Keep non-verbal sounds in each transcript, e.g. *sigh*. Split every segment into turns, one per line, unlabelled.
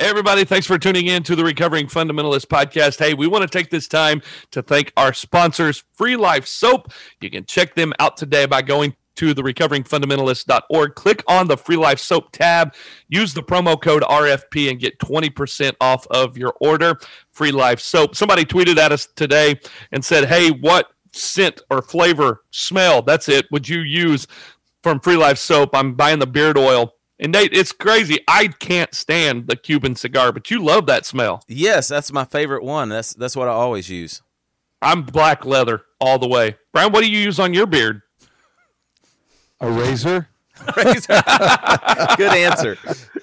Hey, everybody. Thanks for tuning in to the Recovering Fundamentalist podcast. Hey, we want to take this time to thank our sponsors, Free Life Soap. You can check them out today by going to the recoveringfundamentalist.org. Click on the Free Life Soap tab, use the promo code RFP, and get 20% off of your order. Free Life Soap. Somebody tweeted at us today and said, Hey, what scent or flavor, smell, that's it, would you use from Free Life Soap? I'm buying the beard oil and Nate, it's crazy. I can't stand the Cuban cigar, but you love that smell.
Yes, that's my favorite one. That's that's what I always use.
I'm black leather all the way. Brian, what do you use on your beard?
A razor.
razor. *laughs* Good answer.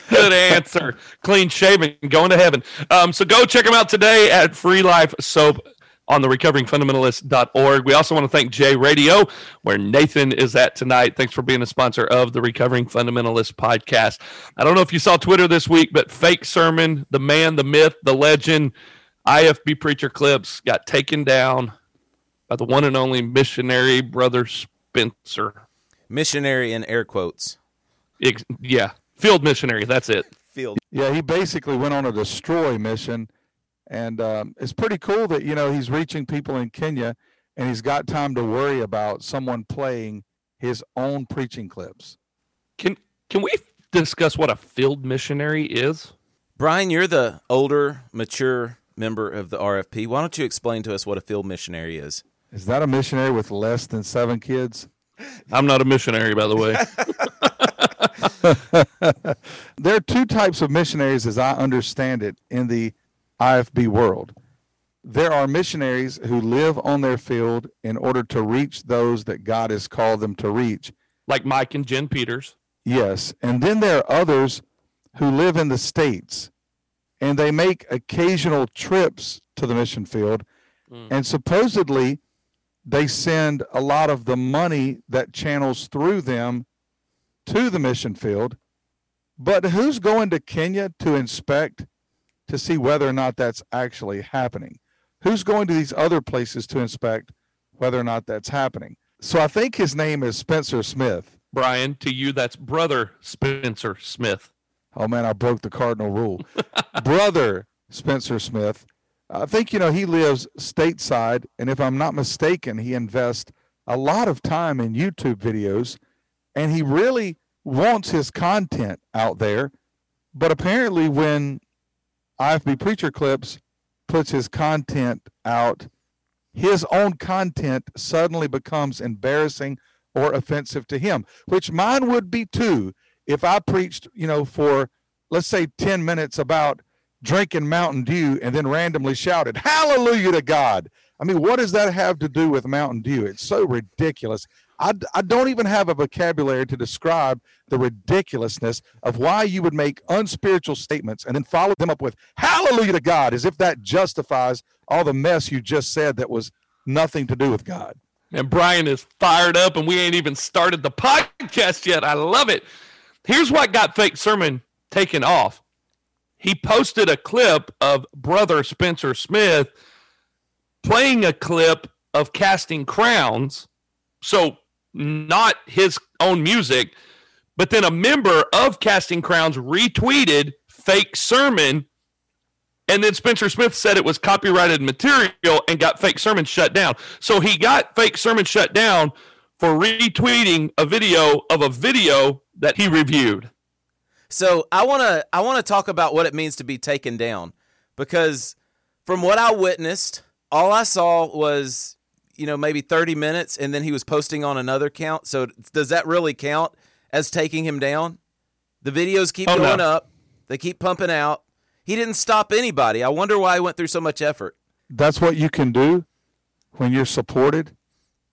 Good answer. Clean shaven, going to heaven. Um, so go check them out today at Free Life Soap on the recoveringfundamentalist.org. We also want to thank J Radio, where Nathan is at tonight. Thanks for being a sponsor of the Recovering Fundamentalist podcast. I don't know if you saw Twitter this week, but fake sermon, the man, the myth, the legend, IFB preacher clips got taken down by the one and only missionary brother Spencer.
Missionary in air quotes.
yeah, field missionary. That's it.
Field.
Yeah, he basically went on a destroy mission and um, it's pretty cool that you know he's reaching people in Kenya, and he's got time to worry about someone playing his own preaching clips.
Can can we discuss what a field missionary is?
Brian, you're the older, mature member of the RFP. Why don't you explain to us what a field missionary is?
Is that a missionary with less than seven kids?
I'm not a missionary, by the way. *laughs* *laughs*
there are two types of missionaries, as I understand it, in the IFB world. There are missionaries who live on their field in order to reach those that God has called them to reach.
Like Mike and Jen Peters.
Yes. And then there are others who live in the States and they make occasional trips to the mission field. Mm. And supposedly they send a lot of the money that channels through them to the mission field. But who's going to Kenya to inspect to see whether or not that's actually happening. Who's going to these other places to inspect whether or not that's happening? So I think his name is Spencer Smith.
Brian, to you, that's brother Spencer Smith.
Oh man, I broke the cardinal rule. *laughs* brother Spencer Smith. I think, you know, he lives stateside. And if I'm not mistaken, he invests a lot of time in YouTube videos and he really wants his content out there. But apparently, when IFB Preacher Clips puts his content out, his own content suddenly becomes embarrassing or offensive to him, which mine would be too if I preached, you know, for let's say 10 minutes about drinking Mountain Dew and then randomly shouted, Hallelujah to God. I mean, what does that have to do with Mountain Dew? It's so ridiculous. I, I don't even have a vocabulary to describe the ridiculousness of why you would make unspiritual statements and then follow them up with hallelujah to God as if that justifies all the mess you just said that was nothing to do with God.
And Brian is fired up, and we ain't even started the podcast yet. I love it. Here's what got Fake Sermon taken off. He posted a clip of brother Spencer Smith playing a clip of Casting Crowns. So not his own music. But then a member of Casting Crowns retweeted fake sermon. And then Spencer Smith said it was copyrighted material and got fake sermon shut down. So he got fake sermon shut down for retweeting a video of a video that he reviewed.
So I want to I want to talk about what it means to be taken down because from what I witnessed, all I saw was you know, maybe 30 minutes and then he was posting on another count. So does that really count as taking him down? The videos keep oh, going no. up, they keep pumping out. He didn't stop anybody. I wonder why he went through so much effort.
That's what you can do when you're supported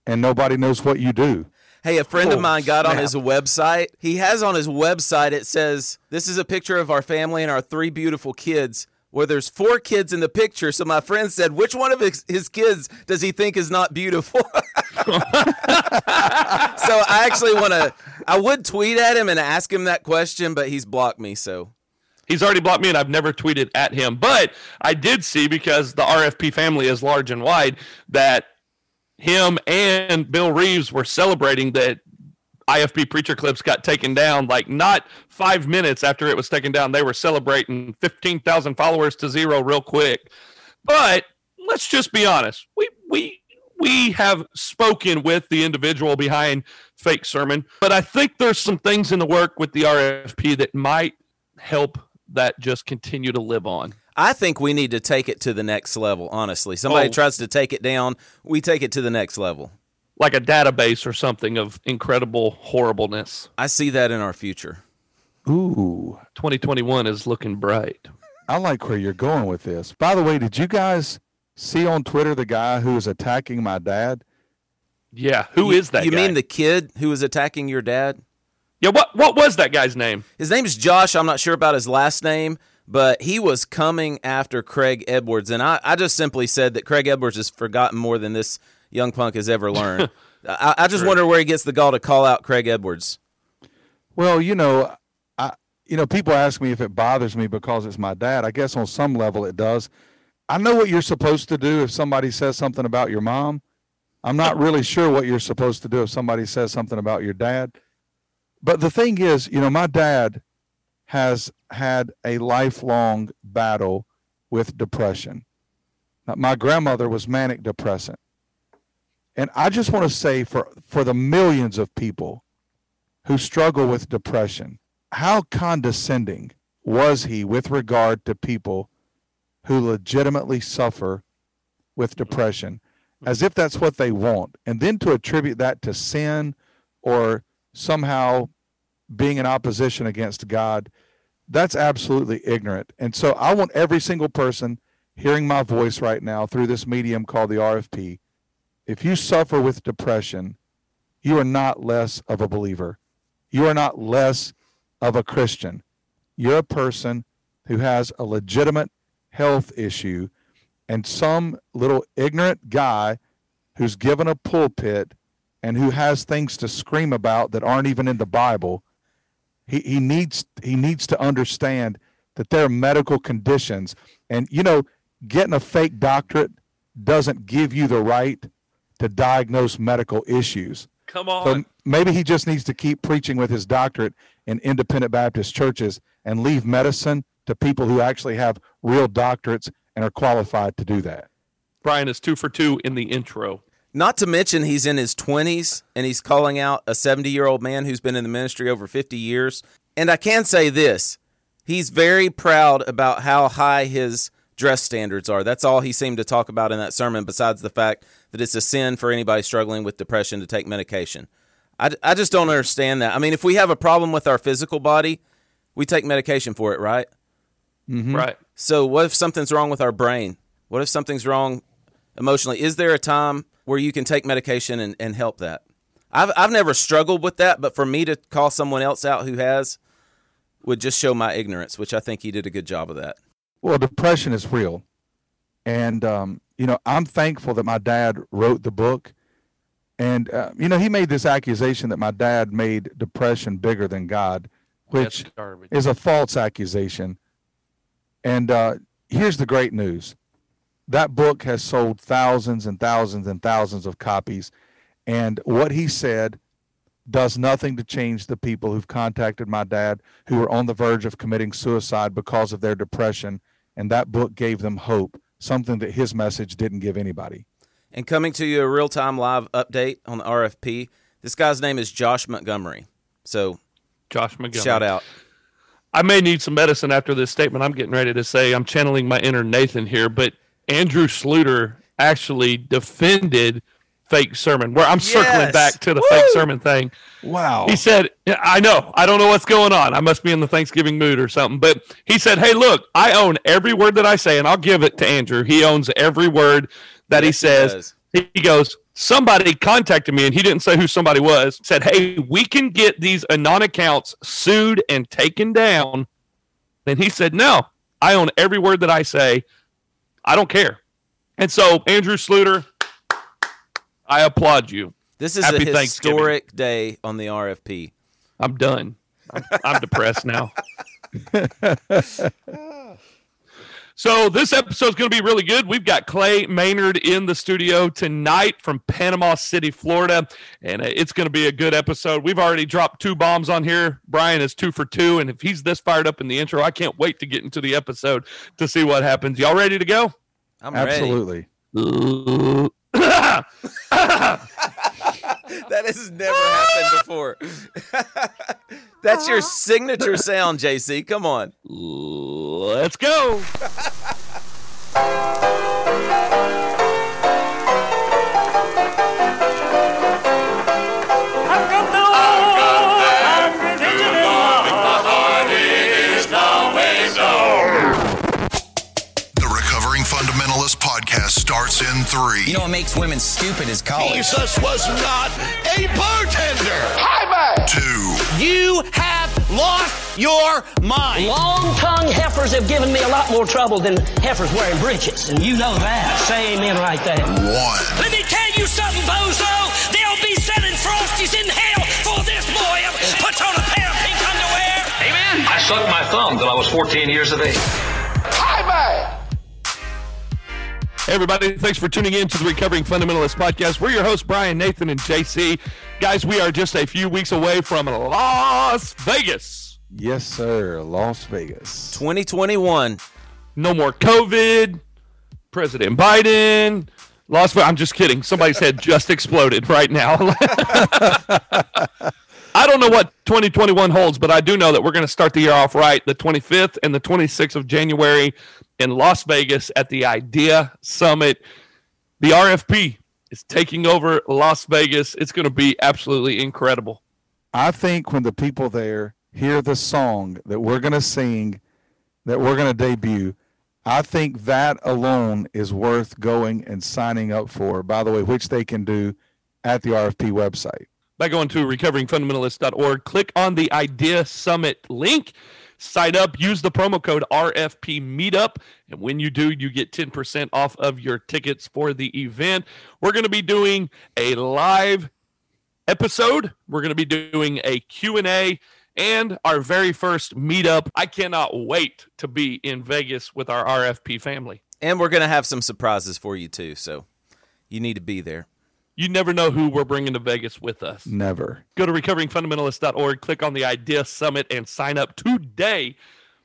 and nobody knows what you do.
Hey, a friend oh, of mine got snap. on his website. He has on his website, it says, This is a picture of our family and our three beautiful kids where there's four kids in the picture. So my friend said, which one of his, his kids does he think is not beautiful? *laughs* so I actually want to, I would tweet at him and ask him that question, but he's blocked me. So
he's already blocked me and I've never tweeted at him. But I did see because the RFP family is large and wide that him and Bill Reeves were celebrating that IFB preacher clips got taken down, like not five minutes after it was taken down, they were celebrating 15,000 followers to zero real quick. But let's just be honest. We, we, we have spoken with the individual behind fake sermon, but I think there's some things in the work with the RFP that might help that just continue to live on.
I think we need to take it to the next level, honestly. Somebody
Oh.
tries to take it down, we take it to the next level.
Like a database or something of incredible horribleness.
I see that in our future.
Ooh,
2021 is looking bright.
I like where you're going with this. By the way, did you guys see on Twitter the guy who was attacking my dad?
Yeah, who is that?
You
guy?
mean the kid who was attacking your dad?
Yeah, what what was that guy's name?
His name's Josh. I'm not sure about his last name, but he was coming after Craig Edwards. And I, I just simply said that Craig Edwards has forgotten more than this young punk has ever learned. *laughs* I, I just wonder where he gets the gall to call out Craig Edwards.
Well, you know, I you know, people ask me if it bothers me because it's my dad. I guess on some level it does. I know what you're supposed to do if somebody says something about your mom. I'm not really sure what you're supposed to do if somebody says something about your dad. But the thing is, you know, my dad has had a lifelong battle with depression. My grandmother was manic depressant. And I just want to say for for the millions of people who struggle with depression, how condescending was he with regard to people who legitimately suffer with depression, as if that's what they want, and then to attribute that to sin or somehow being in opposition against God, that's absolutely ignorant. And so I want every single person hearing my voice right now through this medium called the RFP, if you suffer with depression, you are not less of a believer. You are not less of a Christian. You're a person who has a legitimate health issue, and some little ignorant guy who's given a pulpit and who has things to scream about that aren't even in the Bible. He, he needs he needs to understand that there are medical conditions, and you know, getting a fake doctorate doesn't give you the right to diagnose medical issues.
Come on.
So
on.
maybe he just needs to keep preaching with his doctorate in independent Baptist churches and leave medicine to people who actually have real doctorates and are qualified to do that.
Brian is two for two in the intro.
Not to mention, he's in his 20s and he's calling out a 70 year old man who's been in the ministry over 50 years. And I can say this he's very proud about how high his dress standards are. That's all he seemed to talk about in that sermon, besides the fact that it's a sin for anybody struggling with depression to take medication. I, I just don't understand that. I mean, if we have a problem with our physical body, we take medication for it, right? Mm-hmm.
Right.
So, what if something's wrong with our brain? What if something's wrong emotionally? Is there a time where you can take medication and, and help that? I've, I've never struggled with that, but for me to call someone else out who has would just show my ignorance, which I think he did a good job of that.
Well, depression is real. And, um, you know, I'm thankful that my dad wrote the book. And, uh, you know, he made this accusation that my dad made depression bigger than God, which is a false accusation. And uh, here's the great news that book has sold thousands and thousands and thousands of copies. And what he said does nothing to change the people who've contacted my dad who are on the verge of committing suicide because of their depression. And that book gave them hope, something that his message didn't give anybody.
And coming to you a real time live update on the RFP. This guy's name is Josh Montgomery. So
Josh Montgomery.
shout out.
I may need some medicine after this statement I'm getting ready to say. I'm channeling my inner Nathan here, but Andrew Sluter actually defended fake sermon. Where I'm circling back to the
Woo!
fake sermon thing.
Wow.
He said, I know. I don't know what's going on. I must be in the Thanksgiving mood or something. But he said, Hey, look, I own every word that I say, and I'll give it to Andrew. He owns every word that he
Yes, he
says.
does.
He goes, Somebody contacted me, and he didn't say who somebody was. Said, Hey, we can get these Anon accounts sued and taken down. And he said, No, I own every word that I say. I don't care. And so, Andrew Sluter, I applaud you.
This is
Happy
a historic day on the RFP.
I'm done. I'm, I'm depressed now. *laughs* So this episode is going to be really good. We've got Clay Maynard in the studio tonight from Panama City, Florida, and it's going to be a good episode. We've already dropped two bombs on here. Brian is two for two, and if he's this fired up in the intro, I can't wait to get into the episode to see what happens. Y'all ready to go?
I'm ready.
Absolutely.
that has never happened before. *laughs* That's your signature sound, JC. Come on.
Let's go.
Podcast starts in three,
You know what makes women stupid is college.
Jesus was not a bartender.
two,
You have lost your mind.
Long tongued heifers have given me a lot more trouble than heifers wearing breeches. And you know that. Say amen right there.
one.
Let me tell you something, bozo. They'll be selling frosties in hell for this boy. Puts on a pair of pink underwear. Amen.
I sucked my thumb till I was 14 years of age.
Hey everybody, thanks for tuning in to the Recovering Fundamentalist Podcast. We're your hosts, Brian, Nathan, and JC. Guys, we are just a few weeks away from Las Vegas.
Yes, sir. Las Vegas.
2021.
No more COVID. President Biden. Las Vegas. I'm just kidding. Somebody's head *laughs* just exploded right now. *laughs* I don't know what 2021 holds, but I do know that we're going to start the year off right the 25th and the 26th of January in Las Vegas at the IDEA Summit. The RFP is taking over Las Vegas. It's going to be absolutely incredible.
I think when the people there hear the song that we're going to sing, that we're going to debut, I think that alone is worth going and signing up for, by the way, which they can do at the RFP website.
by going to recoveringfundamentalist.org. Click on the Idea Summit link. Sign up, use the promo code RFP Meetup, and when you do, you get 10% off of your tickets for the event. We're going to be doing a live episode. We're going to be doing a Q&A and our very first meetup. I cannot wait to be in Vegas with our RFP family.
And we're going to have some surprises for you, too. So you need to be there.
You never know who we're bringing to Vegas with us.
Never.
Go to recoveringfundamentalist.org, click on the Idea Summit, and sign up today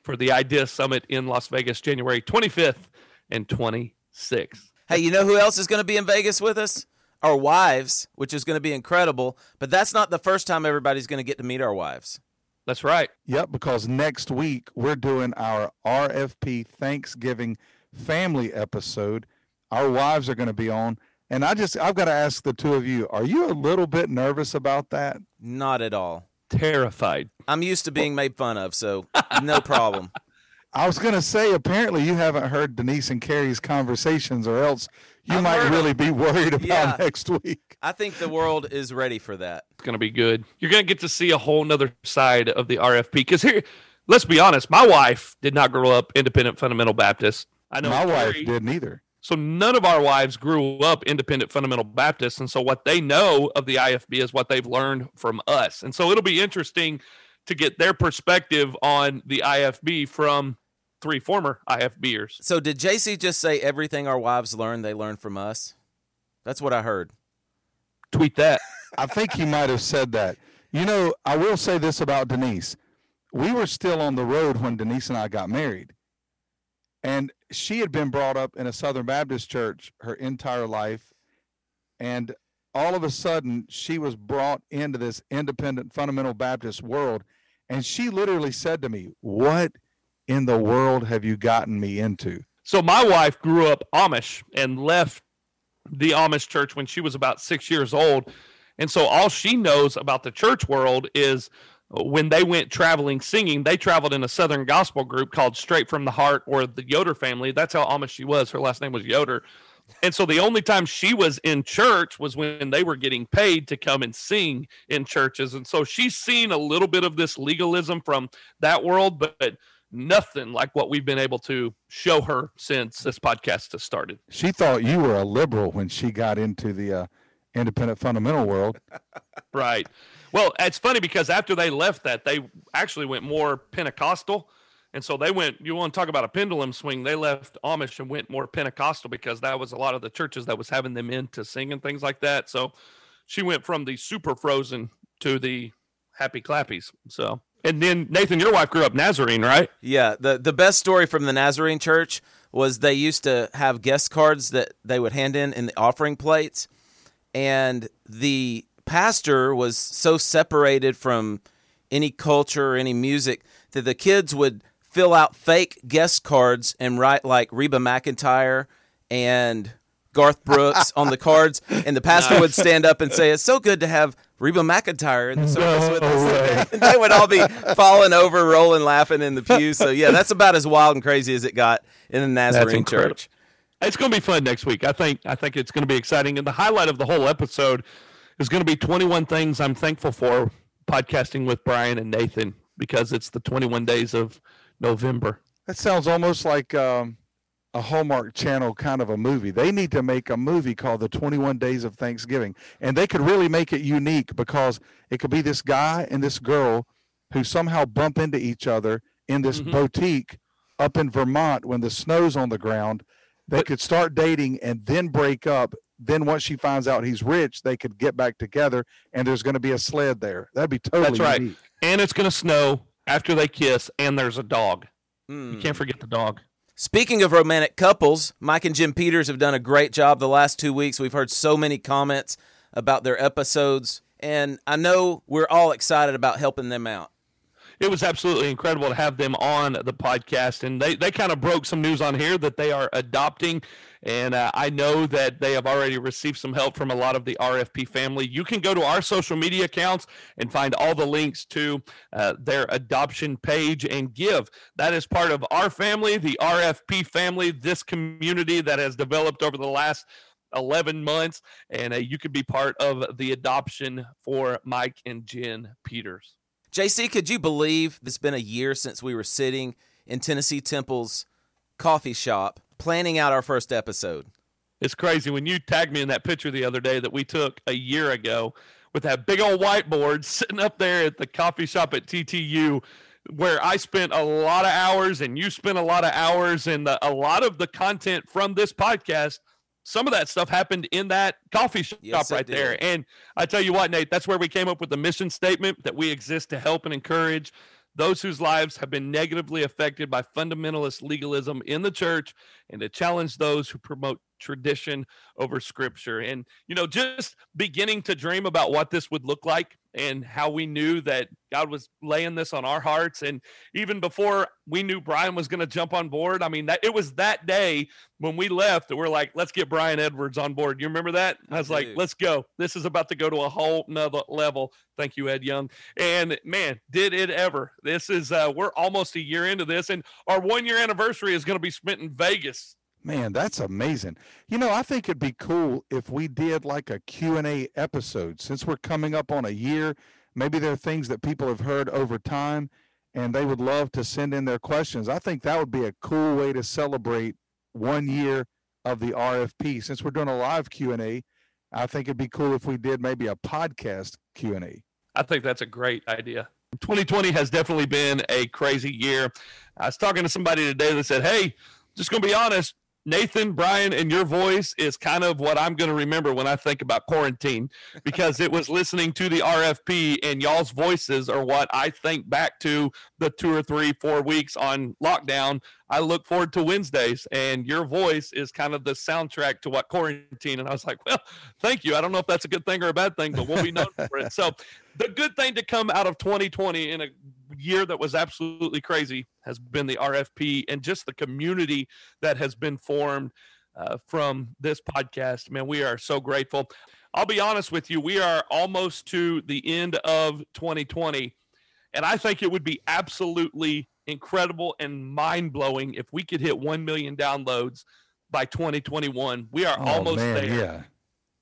for the Idea Summit in Las Vegas, January 25th and 26th.
Hey, you know who else is going to be in Vegas with us? Our wives, which is going to be incredible. But that's not the first time everybody's going to get to meet our wives.
That's right.
Yep, because next week we're doing our RFP Thanksgiving family episode. Our wives are going to be on. And I just, I've got to ask the two of you, are you a little bit nervous about that?
Not at all.
Terrified.
I'm used to being made fun of, so no problem. *laughs*
I was going to say, apparently you haven't heard Denise and Carrie's conversations, or else you
I've
might
heard
really be worried about
Yeah.
next week.
I think the world is ready for that.
It's going to be good. You're going to get to see a whole nother side of the RFP. Because here, let's be honest, my wife did not grow up independent fundamental Baptist. I know
My wife didn't either.
So none of our wives grew up independent fundamental Baptists, and so what they know of the IFB is what they've learned from us. And so it'll be interesting to get their perspective on the IFB from three former IFBers.
So did JC just say everything our wives learn, they learn from us? That's what I heard.
Tweet that.
I think he might have said that. You know, I will say this about Denise. We were still on the road when Denise and I got married. And she had been brought up in a Southern Baptist church her entire life. And all of a sudden, she was brought into this independent fundamental Baptist world. And she literally said to me, What in the world have you gotten me into?
So my wife grew up Amish and left the Amish church when she was about six years old. And so all she knows about the church world is when they went traveling singing, they traveled in a Southern gospel group called Straight from the Heart or the Yoder family. That's how Amish she was. Her last name was Yoder. And so the only time she was in church was when they were getting paid to come and sing in churches. And so she's seen a little bit of this legalism from that world, but nothing like what we've been able to show her since this podcast has started.
She thought you were a liberal when she got into the uh, independent fundamental world.
Right. Well, it's funny because after they left that, they actually went more Pentecostal. And so they went, you want to talk about a pendulum swing? They left Amish and went more Pentecostal because that was a lot of the churches that was having them in to sing and things like that. So she went from the super frozen to the happy clappies. So, and then Nathan, your wife grew up Nazarene, right?
Yeah, the the best story from the Nazarene church was they used to have guest cards that they would hand in in the offering plates, and the pastor was so separated from any culture or any music that the kids would fill out fake guest cards and write like Reba McEntire and Garth Brooks on the *laughs* cards, and the pastor would stand up and say, "It's so good to have Reba McEntire in the service with us." *laughs* And they would all be falling over, rolling, laughing in the pew. So yeah, that's about as wild and crazy as it got in the Nazarene church.
It's going to be fun next week. I think. I think it's going to be exciting. And the highlight of the whole episode is going to be 21 things I'm thankful for podcasting with Brian and Nathan because it's the 21 days of November.
That sounds almost like um, a Hallmark Channel kind of a movie. They need to make a movie called The 21 Days of Thanksgiving. And they could really make it unique because it could be this guy and this girl who somehow bump into each other in this
Mhm.
boutique up in Vermont when the snow's on the ground. They
But-
could start dating and then break up. Then once she finds out he's rich, they could get back together and there's going to be a sled there. That'd be totally
That's right.
unique.
And it's going to snow after they kiss, and there's a dog.
Hmm.
You can't forget the dog.
Speaking of romantic couples, Mike and Jen Peters have done a great job the last two weeks. We've heard so many comments about their episodes, and I know we're all excited about helping them out.
It was absolutely incredible to have them on the podcast. And they, they kind of broke some news on here that they are adopting. And uh, i know that they have already received some help from a lot of the rfp family. You can go to our social media accounts and find all the links to uh, their adoption page and give. That is part of our family the rfp family this community that has developed over the last 11 months. And uh, you could be part of the adoption for mike and jen peters
JC, could you believe it's been a year since we were sitting in Tennessee Temple's coffee shop planning out our first episode?
It's crazy when you tagged me in that picture the other day that we took a year ago with that big old whiteboard *laughs* sitting up there at the coffee shop at TTU where I spent a lot of hours and you spent a lot of hours and the, a lot of the content from this podcast some of that stuff happened in that coffee shop
Yes,
right there. And I tell you what, Nate, that's where we came up with the mission statement that we exist to help and encourage those whose lives have been negatively affected by fundamentalist legalism in the church and to challenge those who promote tradition over scripture. And, you know, just beginning to dream about what this would look like and how we knew that God was laying this on our hearts. And even before we knew Brian was going to jump on board, I mean, that it was that day when we left that we're like, let's get Brian Edwards on board. You remember that? I
I
was like, let's go. This is about to go to a whole nother level. Thank you, Ed Young. And man, did it ever. This is, uh, we're almost a year into this, and our one year anniversary is going to be spent in Vegas.
Man, that's amazing. You know, I think it'd be cool if we did like a Q&A episode since we're coming up on a year. Maybe there are things that people have heard over time and they would love to send in their questions. I think that would be a cool way to celebrate one year of the RFP. Since we're doing a live Q&A, I think it'd be cool if we did maybe a podcast Q&A.
I think that's a great idea. 2020 has definitely been a crazy year. I was talking to somebody today that said, Hey, just going to be honest, Nathan, Brian, and your voice is kind of what I'm going to remember when I think about quarantine because it was *laughs* listening to the RFP and y'all's voices are what I think back to the two or three, four weeks on lockdown. I look forward to Wednesdays and your voice is kind of the soundtrack to what quarantine. And I was like, well, thank you. I don't know if that's a good thing or a bad thing, but we'll be known for it. *laughs* So the good thing to come out of 2020 in a year that was absolutely crazy has been the RFP and just the community that has been formed uh, from this podcast. Man, we are so grateful. I'll be honest with you, we are almost to the end of 2020, and I think it would be absolutely incredible and mind blowing if we could hit 1 million downloads by 2021. We are almost
Oh, man,
there
yeah.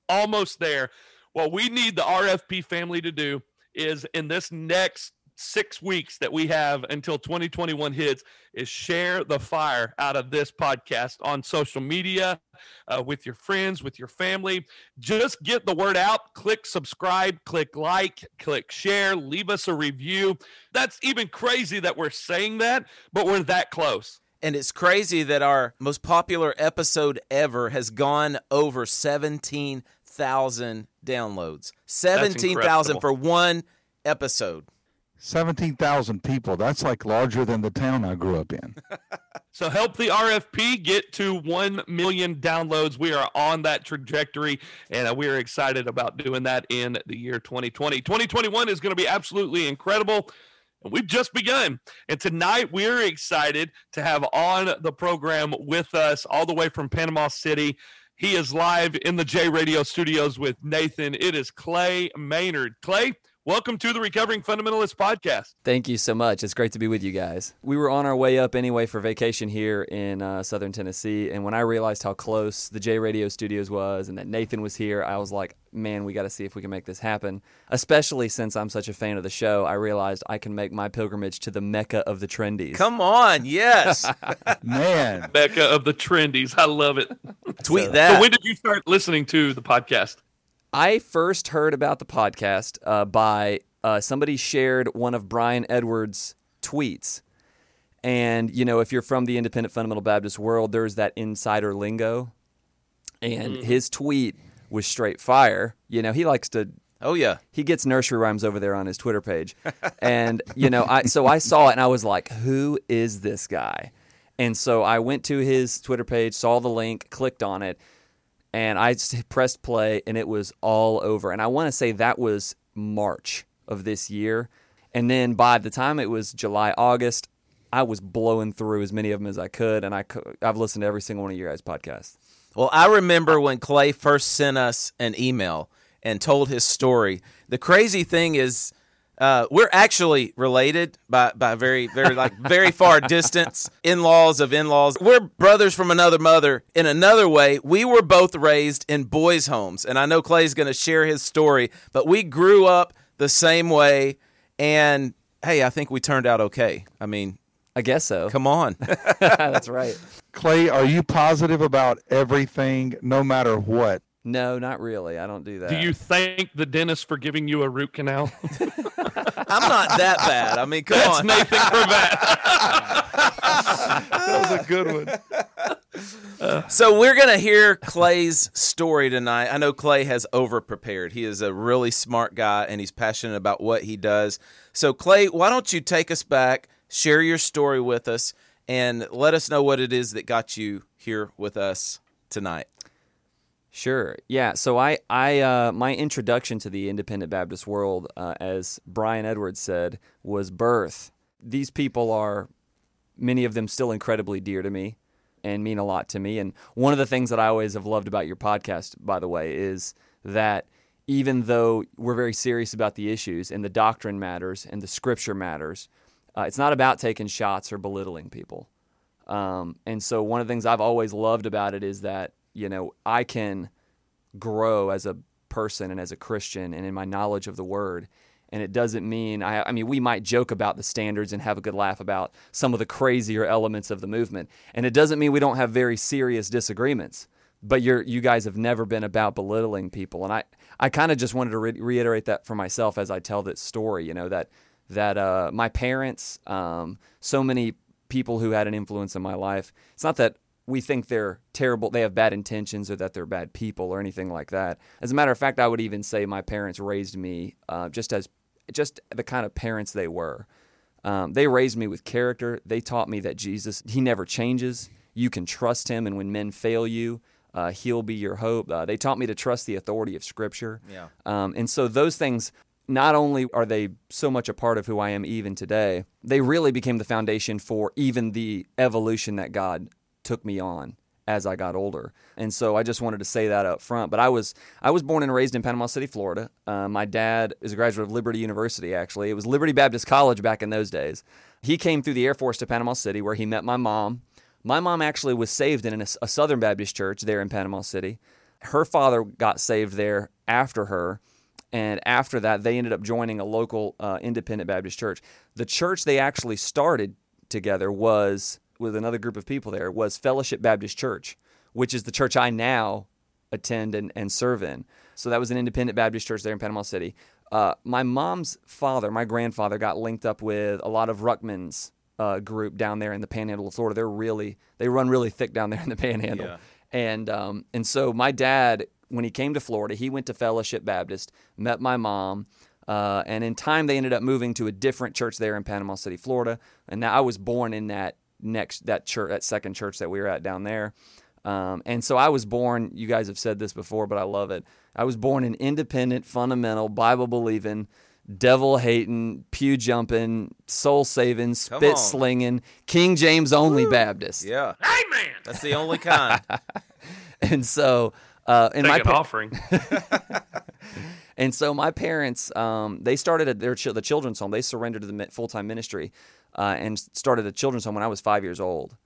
almost there. What we need the RFP family to do is in this next six weeks that we have until 2021 hits is share the fire out of this podcast on social media uh, with your friends with your family. Just get the word out. Click subscribe click like click share leave us a review. That's even crazy that we're saying that but we're that close.
And it's crazy that our most popular episode ever has gone over 17,000 downloads. 17,000 for one episode.
17,000 people. That's like larger than the town I grew up in. *laughs*
So help the RFP get to 1 million downloads. We are on that trajectory, and uh, we are excited about doing that in the year 2020. 2021 is going to be absolutely incredible. And we've just begun. And tonight we're excited to have on the program with us all the way from Panama City. He is live in the J Radio studios with Nathan. It is Clay Maynard. Clay, welcome to the Recovering Fundamentalist podcast.
Thank you so much. It's great to be with you guys. We were on our way up anyway for vacation here in uh, southern Tennessee. And when I realized how close the J Radio studios was and that Nathan was here, I was like, man, we got to see if we can make this happen. Especially since I'm such a fan of the show, I realized I can make my pilgrimage to the mecca of the trendies.
Come on, yes. *laughs*
Man,
Becca of the Trendies. I love it.
Tweet
So
that.
when did you start listening to the podcast?
I first heard about the podcast uh, by uh, somebody shared one of Brian Edwards' tweets. And, you know, if you're from the independent fundamental Baptist world, there's that insider lingo. And his tweet was straight fire. You know, he likes to
oh, yeah.
he gets nursery rhymes over there on his Twitter page. And, you know, I so I saw it and I was like, who is this guy? And so I went to his Twitter page, saw the link, clicked on it, and I pressed play and it was all over. And I want to say that was March of this year. And then by the time it was July, August, I was blowing through as many of them as I could. And I, I've listened to every single one of your guys' podcasts.
Well, I remember when Clay first sent us an email and told his story. The crazy thing is, uh, we're actually related by by very very like very far distance, *laughs* in laws of in laws. We're brothers from another mother. In another way, we were both raised in boys' homes, and I know Clay's going to share his story. But we grew up the same way, and hey, I think we turned out okay. I mean,
I guess so.
come on. *laughs*
That's right.
Clay, are you positive about everything, no matter what?
No, not really. I don't do that.
Do you thank the dentist for giving you a root canal? *laughs*
I'm not that bad. I mean, come on.
That's
on.
Nathan Cravat.
That was a good one.
So we're gonna hear Clay's story tonight. I know Clay has over prepared. He is a really smart guy and he's passionate about what he does. So Clay, why don't you take us back, share your story with us, and let us know what it is that got you here with us tonight.
Sure. Yeah. So I, I, uh, my introduction to the independent Baptist world, uh, as Brian Edwards said, was birth. These people are, many of them, still incredibly dear to me, and mean a lot to me. And one of the things that I always have loved about your podcast, by the way, is that even though we're very serious about the issues and the doctrine matters and the scripture matters, uh, it's not about taking shots or belittling people. Um, and so one of the things I've always loved about it is that you know I can grow as a person and as a Christian and in my knowledge of the Word. And it doesn't mean I, I mean we might joke about the standards and have a good laugh about some of the crazier elements of the movement, and it doesn't mean we don't have very serious disagreements. But you're you guys have never been about belittling people, and I I kind of just wanted to re- reiterate that for myself as I tell this story. You know that that uh, my parents, um, so many people who had an influence in my life. It's not that we think they're terrible, they have bad intentions, or that they're bad people, or anything like that. As a matter of fact, I would even say my parents raised me uh, just as just the kind of parents they were. Um, they raised me with character. They taught me that Jesus, He never changes. You can trust Him, and when men fail you, uh, He'll be your hope. Uh, they taught me to trust the authority of Scripture.
Yeah.
Um, and so those things, not only are they so much a part of who I am even today, they really became the foundation for even the evolution that God took me on as I got older. And so I just wanted to say that up front. But I was I was born and raised in Panama City, Florida. Uh, my dad is a graduate of Liberty University. Actually, it was Liberty Baptist College back in those days. He came through the Air Force to Panama City, where he met my mom. My mom actually was saved in a, a Southern Baptist church there in Panama City. Her father got saved there after her, and after that, they ended up joining a local uh, independent Baptist church. The church they actually started together was with another group of people there was Fellowship Baptist Church, which is the church I now attend and, and serve in. So that was an independent Baptist church there in Panama City. Uh, my mom's father, my grandfather, got linked up with a lot of Ruckman's uh, group down there in the Panhandle of Florida. They're really they run really thick down there in the *laughs* Panhandle,
Yeah.
and um, and so my dad, when he came to Florida, he went to Fellowship Baptist, met my mom. Uh, and in time, they ended up moving to a different church there in Panama City, Florida. And now I was born in that next that church, that second church that we were at down there. Um, and so I was born. You guys have said this before, but I love it. I was born an independent, fundamental, Bible believing, devil hating, pew jumping, soul saving, spit slinging, King James only Baptist.
Yeah.
Amen.
That's the only kind. *laughs*
And so, uh, and
Take
my
an
pa-
offering. *laughs* *laughs*
And so my parents, um, they started at their the children's home. They surrendered to the full time ministry uh, and started a children's home when I was five years old.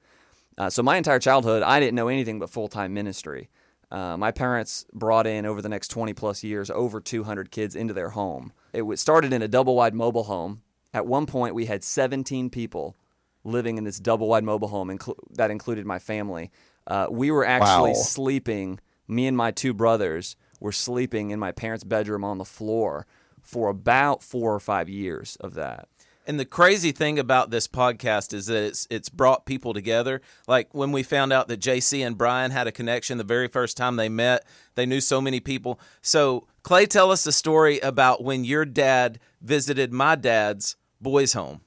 Uh, so my entire childhood, I didn't know anything but full time ministry. Uh, my parents brought in over the next 20 plus years over 200 kids into their home. It started in a double wide mobile home. At one point, we had 17 people living in this double wide mobile home, inclu- that included my family. Uh, we were actually
Wow.
sleeping, me and my two brothers were sleeping in my parents' bedroom on the floor for about four or five years of that.
And the crazy thing about this podcast is that it's it's brought people together. Like when we found out that JC and Brian had a connection the very first time they met, they knew so many people. So Clay, tell us a story about when your dad visited my dad's boys' home.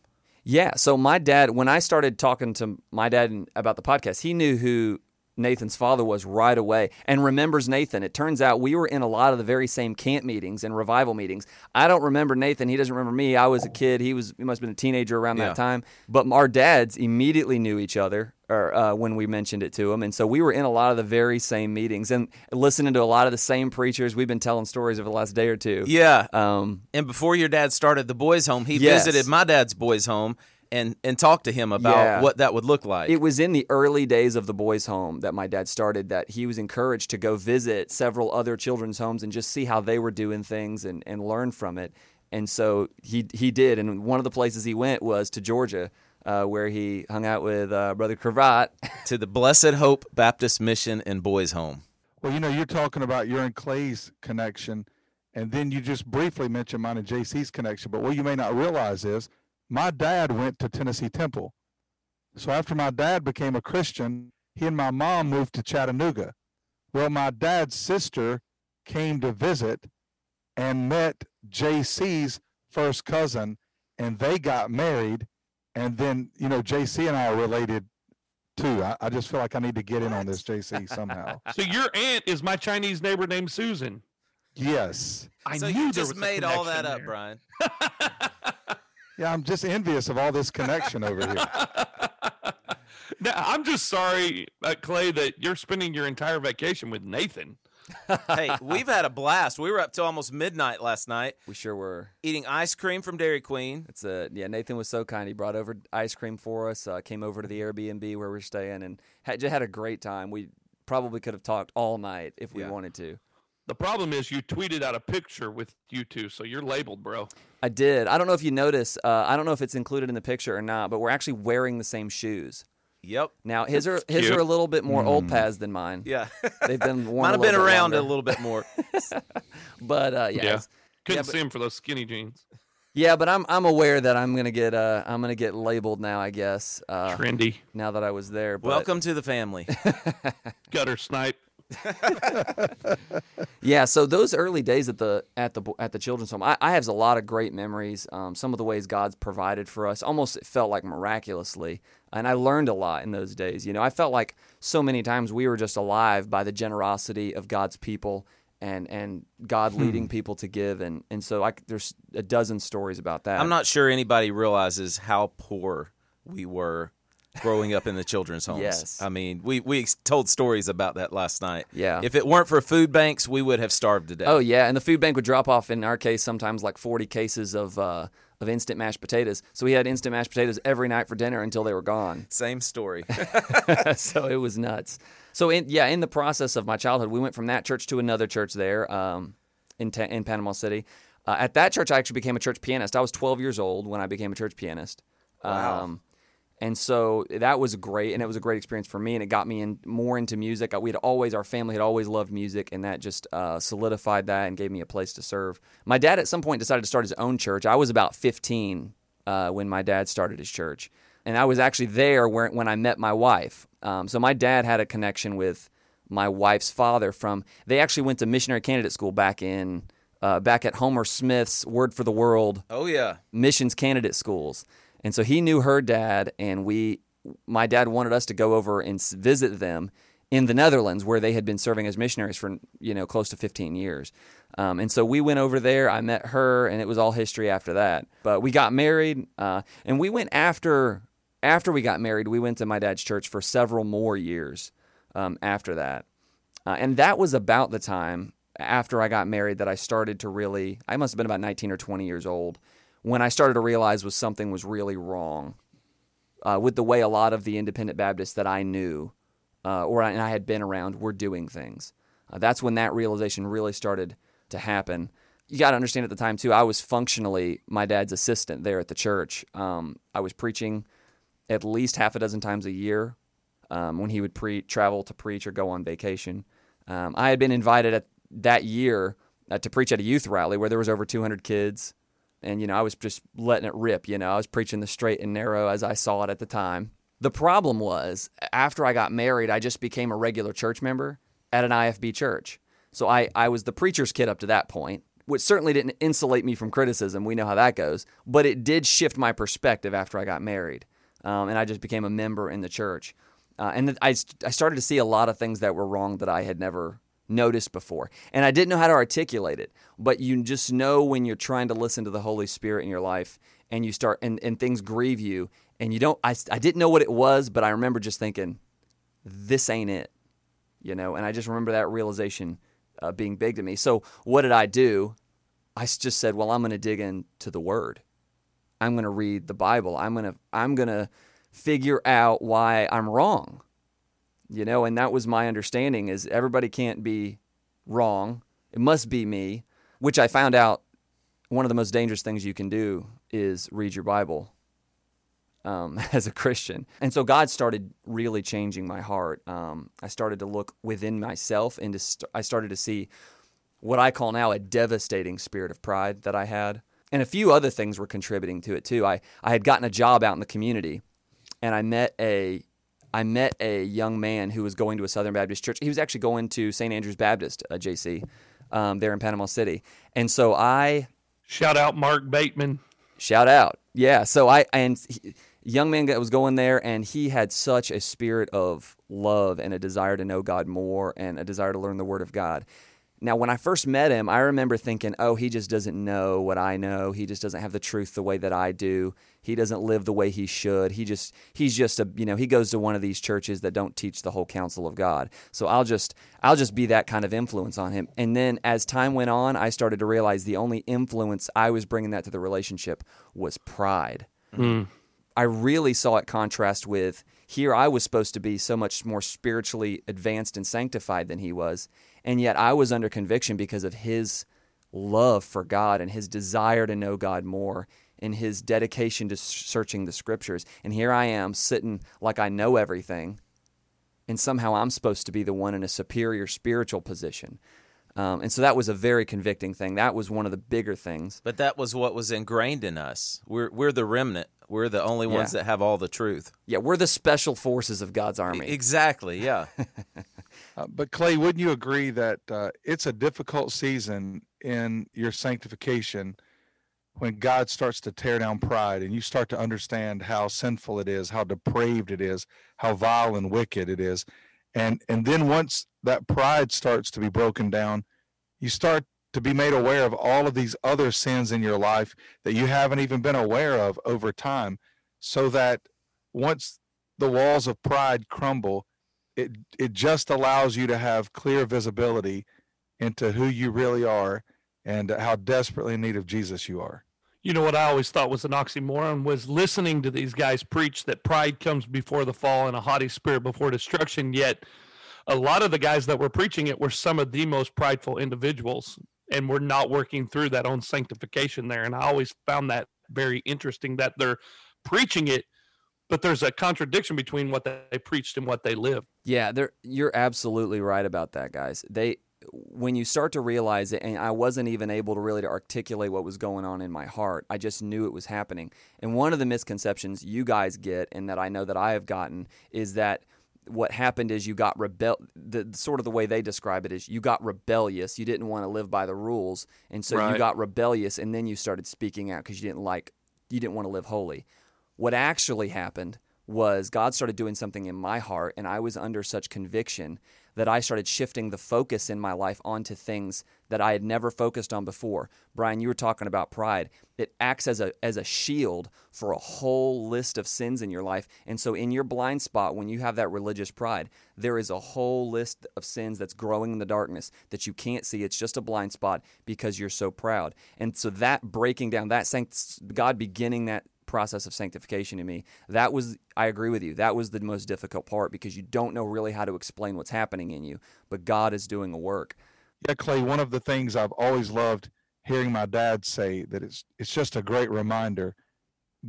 Yeah. So my dad, when I started talking to my dad about the podcast, he knew who Nathan's father was right away and remembers Nathan. It turns out we were in a lot of the very same camp meetings and revival meetings. I don't remember Nathan. He doesn't remember me. I was a kid. He was he must have been a teenager around
Yeah.
that time. But our dads immediately knew each other or, uh, when we mentioned it to him. And so we were in a lot of the very same meetings and listening to a lot of the same preachers. We've been telling stories over the last day or two.
Yeah.
Um,
And before your dad started the boys' home, he
Yes.
visited my dad's boys' home and and talked to him about
Yeah.
what that would look like.
It was in the early days of the boys' home that my dad started that he was encouraged to go visit several other children's homes and just see how they were doing things and, and learn from it. And so he he did. And one of the places he went was to Georgia, uh, where he hung out with uh, Brother Cravat. *laughs*
to the Blessed Hope Baptist Mission and Boys' Home.
Well, you know, you're talking about your and Clay's connection, and then you just briefly mentioned mine and JC's connection. But what you may not realize is my dad went to Tennessee Temple. So after my dad became a Christian, he and my mom moved to Chattanooga. Well, my dad's sister came to visit and met JC's first cousin, and they got married. And then, you know, JC and I are related too. I, I just feel like I need to get in on this, JC, somehow. *laughs*
So your aunt is my Chinese neighbor named Susan.
Yes.
I
so
knew
you just made all that
connection
up,
there.
Brian. *laughs*
Yeah, I'm just envious of all this connection over here. *laughs*
Now, I'm just sorry, uh, Clay, that you're spending your entire vacation with Nathan. *laughs*
hey, we've had a blast. We were up till almost midnight last night
we sure were.
eating ice cream from Dairy Queen.
It's a yeah. Nathan was so kind. He brought over ice cream for us. Uh, came over to the Airbnb where we're staying and had, just had a great time. We probably could have talked all night if we
Yeah.
wanted to.
The problem is you tweeted out a picture with you two, so you're labeled, bro.
I did. I don't know if you notice. Uh, I don't know if it's included in the picture or not, but we're actually wearing the same shoes.
Yep.
Now his are his
cute.
are a little bit more old paths than mine.
Yeah. *laughs*
They've been worn.
Might
a
have been
bit
around
longer.
a little bit more. *laughs* *laughs*
but uh, yeah,
Yeah. Couldn't
Yeah, but-
see him for those skinny jeans.
yeah. But I'm I'm aware that I'm gonna get uh I'm gonna get labeled now. I guess uh,
Trendy.
now that I was there. But,
Welcome to the family.
Gutter snipe. *laughs*
Yeah, so those early days at the at the at the children's home, I, I have a lot of great memories. Um, some of the ways God's provided for us, almost it felt like miraculously, and I learned a lot in those days. You know, I felt like so many times we were just alive by the generosity of God's people and and God
Hmm.
leading people to give, and and so I, there's a dozen stories about that.
I'm not sure anybody realizes how poor we were growing up in the children's homes.
Yes.
I mean, we, we told stories about that last night.
Yeah.
If it weren't for food banks, we would have starved to death.
Oh yeah, and the food bank would drop off in our case sometimes like 40 cases of uh, of instant mashed potatoes. So we had instant mashed potatoes every night for dinner until they were gone.
Same story. *laughs*
so it was nuts. So in yeah, in the process of my childhood, we went from that church to another church there. Um, in Ta- in Panama City. Uh, at that church, I actually became a church pianist. I was 12 years old when I became a church pianist.
Wow.
Um, and so that was great, and it was a great experience for me, and it got me in more into music. We had always, our family had always loved music, and that just uh, solidified that and gave me a place to serve. My dad at some point decided to start his own church. I was about 15 uh, when my dad started his church, and I was actually there where, when I met my wife. Um, so my dad had a connection with my wife's father from. They actually went to missionary candidate school back in uh, back at Homer Smith's Word for the World
Oh yeah.
missions candidate schools. And so he knew her dad, and we, my dad wanted us to go over and visit them in the Netherlands, where they had been serving as missionaries for you know close to 15 years. Um, and so we went over there. I met her, and it was all history after that. But we got married, uh, and we went after after we got married. We went to my dad's church for several more years um, after that. Uh, and that was about the time after I got married that I started to really, I must have been about 19 or 20 years old, when I started to realize was something was really wrong uh, with the way a lot of the independent Baptists that I knew uh, or I, and I had been around were doing things. Uh, that's when that realization really started to happen. You got to understand at the time, too, I was functionally my dad's assistant there at the church. Um, I was preaching at least half a dozen times a year um, when he would pre- travel to preach or go on vacation. Um, I had been invited at that year uh, to preach at a youth rally where there was over 200 kids, and you know I was just letting it rip. You know I was preaching the straight and narrow as I saw it at the time. The problem was after I got married, I just became a regular church member at an IFB church. So I, I was the preacher's kid up to that point, which certainly didn't insulate me from criticism. We know how that goes, but it did shift my perspective after I got married, um, and I just became a member in the church. Uh, and I, I started to see a lot of things that were wrong that I had never noticed before. And I didn't know how to articulate it, but you just know when you're trying to listen to the Holy Spirit in your life and you start, and, and things grieve you, and you don't, I, I didn't know what it was, but I remember just thinking, this ain't it, you know? And I just remember that realization uh, being big to me. So what did I do? I just said, well, I'm going to dig into the Word. I'm going to read the Bible. I'm going to, I'm going to, figure out why I'm wrong. You know, and that was my understanding is everybody can't be wrong. It must be me, which I found out one of the most dangerous things you can do is read your Bible um, *laughs* as a Christian. And so God started really changing my heart. Um, I started to look within myself and st- I started to see what I call now a devastating spirit of pride that I had. And a few other things were contributing to it too. I, I had gotten a job out in the community and I met a I met a young man who was going to a Southern Baptist church. He was actually going to St. Andrew's Baptist, uh, JC, um, there in Panama City. And so I
Shout out Mark Bateman.
shout out, yeah. So I and he, young man that was going there, and he had such a spirit of love and a desire to know God more and a desire to learn the Word of God. Now, when I first met him, I remember thinking, oh, he just doesn't know what I know. He just doesn't have the truth the way that I do. He doesn't live the way he should. He just, he's just a, you know, he goes to one of these churches that don't teach the whole counsel of God. So I'll just, I'll just be that kind of influence on him. And then as time went on, I started to realize the only influence I was bringing that to the relationship was pride. Hmm. I really saw it contrast with here I was supposed to be so much more spiritually advanced and sanctified than he was, and yet I was under conviction because of his love for God and his desire to know God more and his dedication to searching the scriptures. And here I am sitting like I know everything, and somehow I'm supposed to be the one in a superior spiritual position. Um, and so that was a very convicting thing. That was one of the bigger things.
But that was what was ingrained in us. We're we're the remnant. We're the only ones
Yeah.
that have all the truth.
Yeah, we're the special forces of God's army.
Exactly. Yeah. *laughs*
Uh, but Clay, wouldn't you agree that uh, it's a difficult season in your sanctification when God starts to tear down pride and you start to understand how sinful it is, how depraved it is, how vile and wicked it is, and and then once that pride starts to be broken down, you start to be made aware of all of these other sins in your life that you haven't even been aware of over time, so that once the walls of pride crumble, it it just allows you to have clear visibility into who you really are and how desperately in need of Jesus you are.
You know what I always thought was an oxymoron was listening to these guys preach that pride comes before the fall and a haughty spirit before destruction. Yet, a lot of the guys that were preaching it were some of the most prideful individuals. and we're not working through that own sanctification there. And I always found that very interesting that they're preaching it, but there's a contradiction between what they preached and what they lived.
Yeah, you're absolutely right about that, guys. They when you start to realize it and I wasn't even able to really to articulate what was going on in my heart. I just knew it was happening. And one of the misconceptions you guys get and that I know that I have gotten is that what happened is you got rebel the sort of the way they describe it is you got rebellious you didn't want to live by the rules and so you got rebellious and then you started speaking out because you didn't like you didn't want to live holy what actually happened was god started doing something in my heart and i was under such conviction that i started shifting the focus in my life onto things that i had never focused on before. Brian you were talking about pride. It acts as a as a shield for a whole list of sins in your life. And so in your blind spot when you have that religious pride there is a whole list of sins that's growing in the darkness that you can't see. It's just a blind spot because you're so proud. And so that breaking down that god beginning that process of sanctification in me that was i agree with you that was the most difficult part because you don't know really how to explain what's happening in you but god is doing a work
Yeah, Clay, one of the things I've always loved hearing my dad say that it's it's just a great reminder.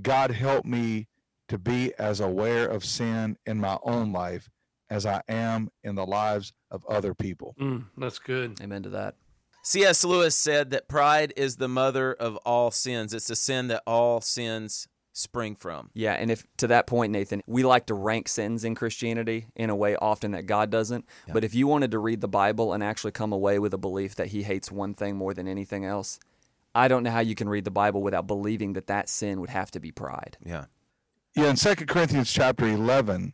God help me to be as aware of sin in my own life as I am in the lives of other people.
Mm, that's good.
amen to that
C.S. Lewis said that pride is the mother of all sins. It's the sin that all sins spring from.
Yeah, and if to that point, Nathan, we like to rank sins in Christianity in a way often that God doesn't. But if you wanted to read the Bible and actually come away with a belief that He hates one thing more than anything else, I don't know how you can read the Bible without believing that that sin would have to be pride.
Yeah.
Yeah, in Second Corinthians chapter eleven,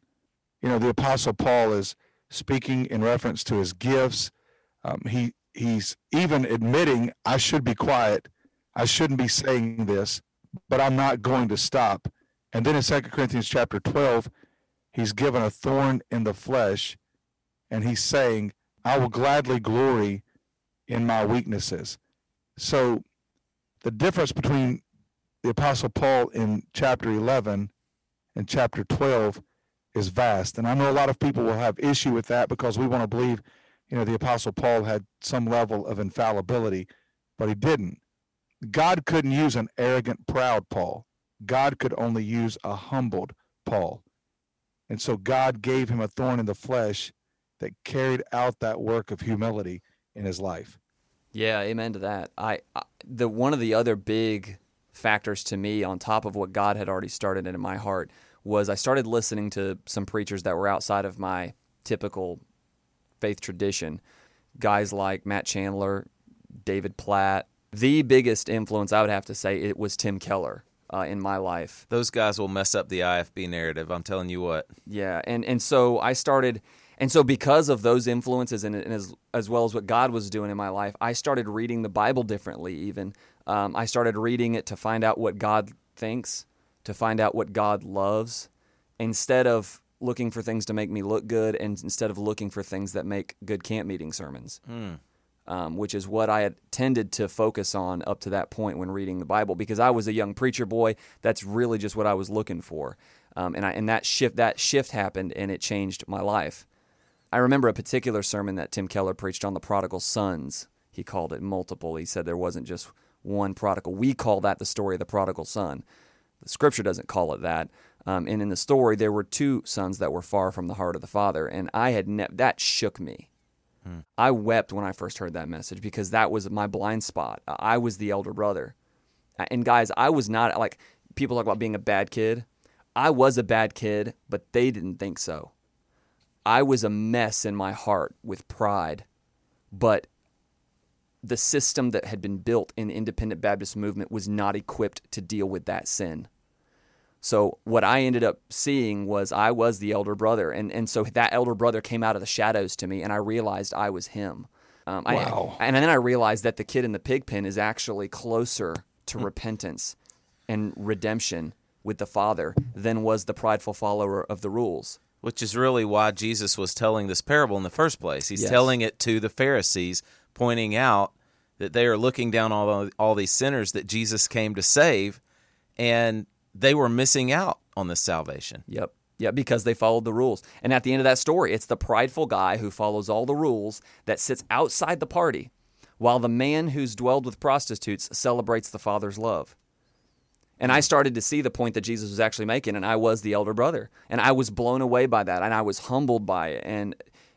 you know, the apostle Paul is speaking in reference to his gifts. Um, he he's even admitting, I should be quiet. I shouldn't be saying this, but I'm not going to stop. And then in Second Corinthians chapter 12, he's given a thorn in the flesh, and he's saying, I will gladly glory in my weaknesses. So the difference between the Apostle Paul in chapter 11 and chapter 12 is vast. And I know a lot of people will have issue with that because we want to believe, you know, the Apostle Paul had some level of infallibility, but he didn't. God couldn't use an arrogant, proud Paul. God could only use a humbled Paul. And so God gave him a thorn in the flesh that carried out that work of humility in his life.
Yeah, amen to that. I, I the one of the other big factors to me on top of what God had already started in my heart was I started listening to some preachers that were outside of my typical faith tradition. Guys like Matt Chandler, David Platt. The biggest influence I would have to say it was Tim Keller uh, in my life.
Those guys will mess up the IFB narrative. I'm telling you what.
Yeah, and and so I started, and so because of those influences and, and as as well as what God was doing in my life, I started reading the Bible differently. Even um, I started reading it to find out what God thinks, to find out what God loves, instead of looking for things to make me look good, and instead of looking for things that make good camp meeting sermons. Um, which is what I had tended to focus on up to that point when reading the Bible, because I was a young preacher boy. That's really just what I was looking for, um, and I, and that shift that shift happened, and it changed my life. I remember a particular sermon that Tim Keller preached on the prodigal sons. He called it multiple. He said there wasn't just one prodigal. We call that the story of the prodigal son. The scripture doesn't call it that. Um, and in the story, there were two sons that were far from the heart of the father, and I had ne- that shook me. I wept when I first heard that message because that was my blind spot. I was the elder brother. And guys, I was not like people talk about being a bad kid. I was a bad kid, but they didn't think so. I was a mess in my heart with pride, but the system that had been built in the independent Baptist movement was not equipped to deal with that sin. So what I ended up seeing was I was the elder brother, and and so that elder brother came out of the shadows to me, and I realized I was him. Um,
Wow.
I, and then I realized that the kid in the pig pen is actually closer to repentance and redemption with the Father than was the prideful follower of the rules.
Which is really why Jesus was telling this parable in the first place. He's
Yes.
telling it to the Pharisees, pointing out that they are looking down on all, all these sinners that Jesus came to save, and they were missing out on this salvation.
Yep. Yeah, because they followed the rules. And at the end of that story, it's the prideful guy who follows all the rules that sits outside the party, while the man who's dwelled with prostitutes celebrates the Father's love. And I started to see the point that Jesus was actually making, and I was the elder brother. And I was blown away by that, and I was humbled by it. And,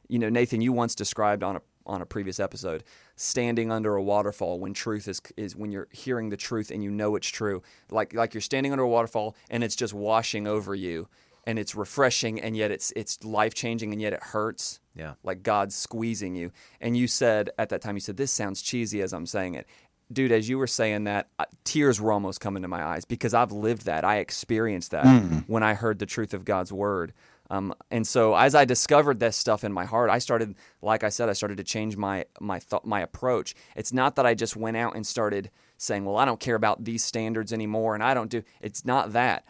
you know, Nathan, you once described on a on a previous episode, standing under a waterfall when truth is is when you're hearing the truth and you know it's true. Like like you're standing under a waterfall and it's just washing over you and it's refreshing and yet it's it's life changing and yet it hurts.
Yeah.
Like God's squeezing you. And you said at that time you said this sounds cheesy as I'm saying it. Dude, as you were saying that, tears were almost coming to my eyes because I've lived that. I experienced that mm. when I heard the truth of God's word. Um, and so as I discovered this stuff in my heart, I started, like I said, I started to change my my thought, my approach. It's not that I just went out and started saying, "Well, I don't care about these standards anymore," and I don't do. It's not that.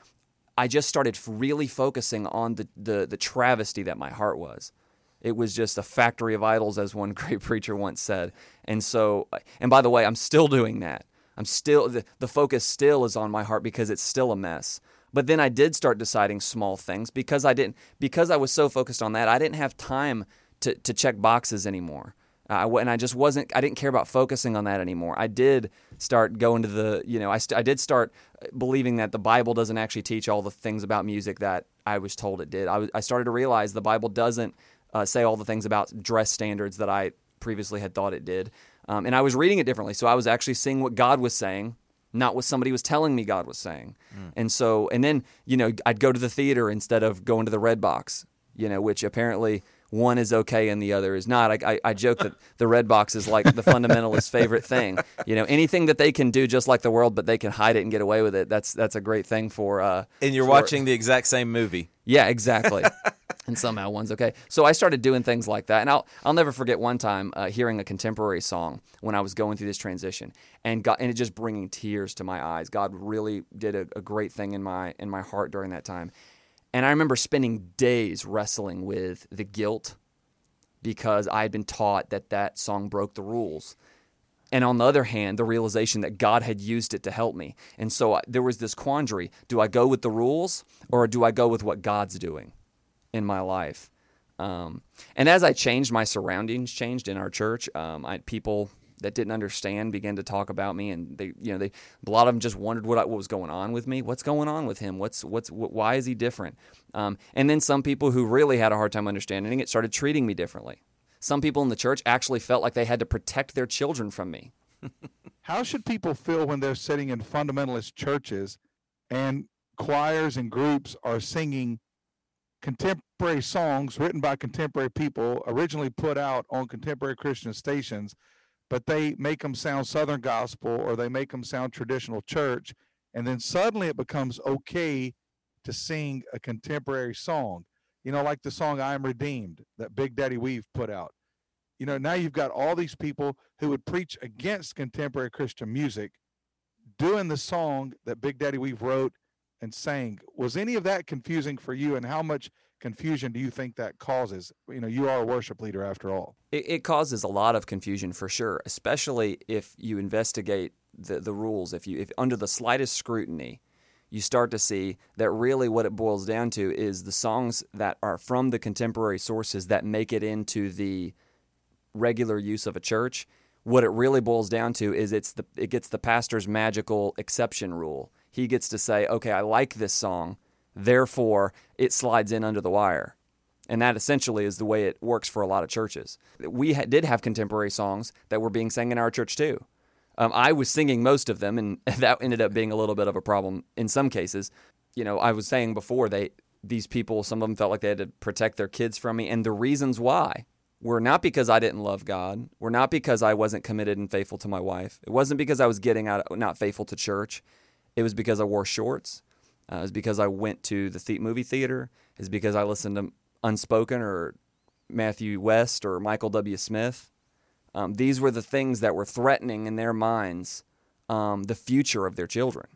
I just started really focusing on the the, the travesty that my heart was. It was just a factory of idols, as one *laughs* great preacher once said. And so, and by the way, I'm still doing that. I'm still the, the focus still is on my heart because it's still a mess. But then I did start deciding small things because I didn't because I was so focused on that. I didn't have time to to check boxes anymore. Uh, and I just wasn't. I didn't care about focusing on that anymore. I did start going to the. You know, I st- I did start believing that the Bible doesn't actually teach all the things about music that I was told it did. I, I started to realize the Bible doesn't uh, say all the things about dress standards that I previously had thought it did. Um, and I was reading it differently. So I was actually seeing what God was saying not what somebody was telling me God was saying. Mm. And so, and then, you know, I'd go to the theater instead of going to the Redbox, you know, which apparently one is okay and the other is not. I, I, I joke that the Redbox is like the fundamentalist favorite thing. You know, anything that they can do just like the world, but they can hide it and get away with it. That's that's a great thing for. Uh,
and you're
for,
watching the exact same movie.
Yeah, exactly. *laughs* and somehow one's okay. So I started doing things like that, and I'll I'll never forget one time uh, hearing a contemporary song when I was going through this transition, and got and it just bringing tears to my eyes. God really did a, a great thing in my in my heart during that time, and I remember spending days wrestling with the guilt because I had been taught that that song broke the rules. And on the other hand, the realization that God had used it to help me. And so there was this quandary do I go with the rules or do I go with what God's doing in my life? Um, and as I changed, my surroundings changed in our church. Um, I, people that didn't understand began to talk about me, and they, you know, they a lot of them just wondered what, I, what was going on with me. What's going on with him? What's what's what, why is he different? Um, and then some people who really had a hard time understanding it started treating me differently. Some people in the church actually felt like they had to protect their children from me. *laughs*
How should people feel when they're sitting in fundamentalist churches and choirs and groups are singing contemporary songs written by contemporary people, originally put out on contemporary Christian stations, but they make them sound Southern gospel or they make them sound traditional church, and then suddenly it becomes okay to sing a contemporary song. You know, like the song I Am Redeemed that Big Daddy Weave put out. You know, now you've got all these people who would preach against contemporary Christian music doing the song that Big Daddy Weave wrote and sang. Was any of that confusing for you, and how much confusion do you think that causes? You know, you are a worship leader after all.
It, it causes a lot of confusion for sure, especially if you investigate the, the rules. If you, if under the slightest scrutiny, you start to see that really what it boils down to is the songs that are from the contemporary sources that make it into the regular use of a church. What it really boils down to is it's the it gets the pastor's magical exception rule. He gets to say, "Okay, I like this song, therefore it slides in under the wire." And that essentially is the way it works for a lot of churches. We ha- did have contemporary songs that were being sang in our church too. Um, I was singing most of them, and *laughs* that ended up being a little bit of a problem in some cases. You know, I was saying before they these people, some of them felt like they had to protect their kids from me, and the reasons why were not because I didn't love God, were not because I wasn't committed and faithful to my wife. It wasn't because I was getting out not faithful to church. It was because I wore shorts. Uh, was because I went to the, the movie theater. It's because I listened to Unspoken or Matthew West or Michael W. Smith. Um, these were the things that were threatening in their minds um, the future of their children.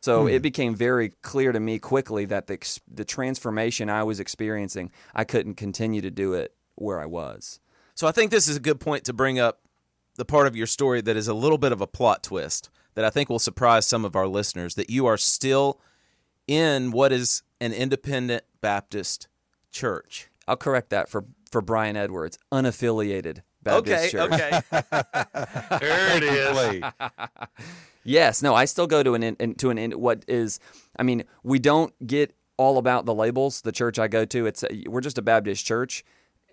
So hmm. it became very clear to me quickly that the the transformation I was experiencing, I couldn't continue to do it where I was.
So I think this is a good point to bring up the part of your story that is a little bit of a plot twist that I think will surprise some of our listeners that you are still in what is an independent Baptist church.
I'll correct that for for Brian Edwards, unaffiliated Baptist
okay,
Church.
okay. okay. *laughs*
There it is.
Yes, no, I still go to an in, in- to an in, what is. I mean, we don't get all about the labels. The church I go to, it's we're just a Baptist church.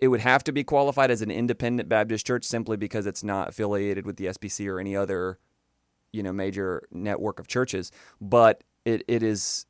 It would have to be qualified as an independent Baptist church simply because it's not affiliated with the SBC or any other, you know, major network of churches. But it, it is,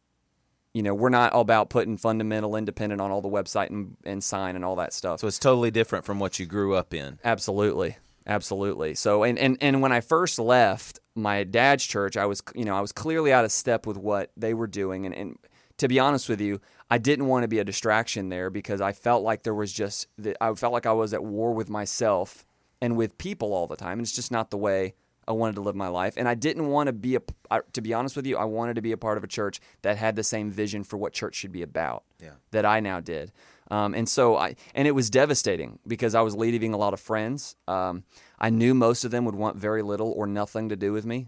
you know, we're not about putting fundamental independent on all the website and, and sign and all that stuff.
So it's totally different from what you grew up in.
Absolutely. Absolutely. So and, and and when I first left my dad's church, I was you know, I was clearly out of step with what they were doing and, and to be honest with you, I didn't want to be a distraction there because I felt like there was just I felt like I was at war with myself and with people all the time. And it's just not the way I wanted to live my life. And I didn't want to be a I- to be honest with you, I wanted to be a part of a church that had the same vision for what church should be about
Yeah.
that I now did. Um, and so I, and it was devastating because I was leaving a lot of friends. Um, I knew most of them would want very little or nothing to do with me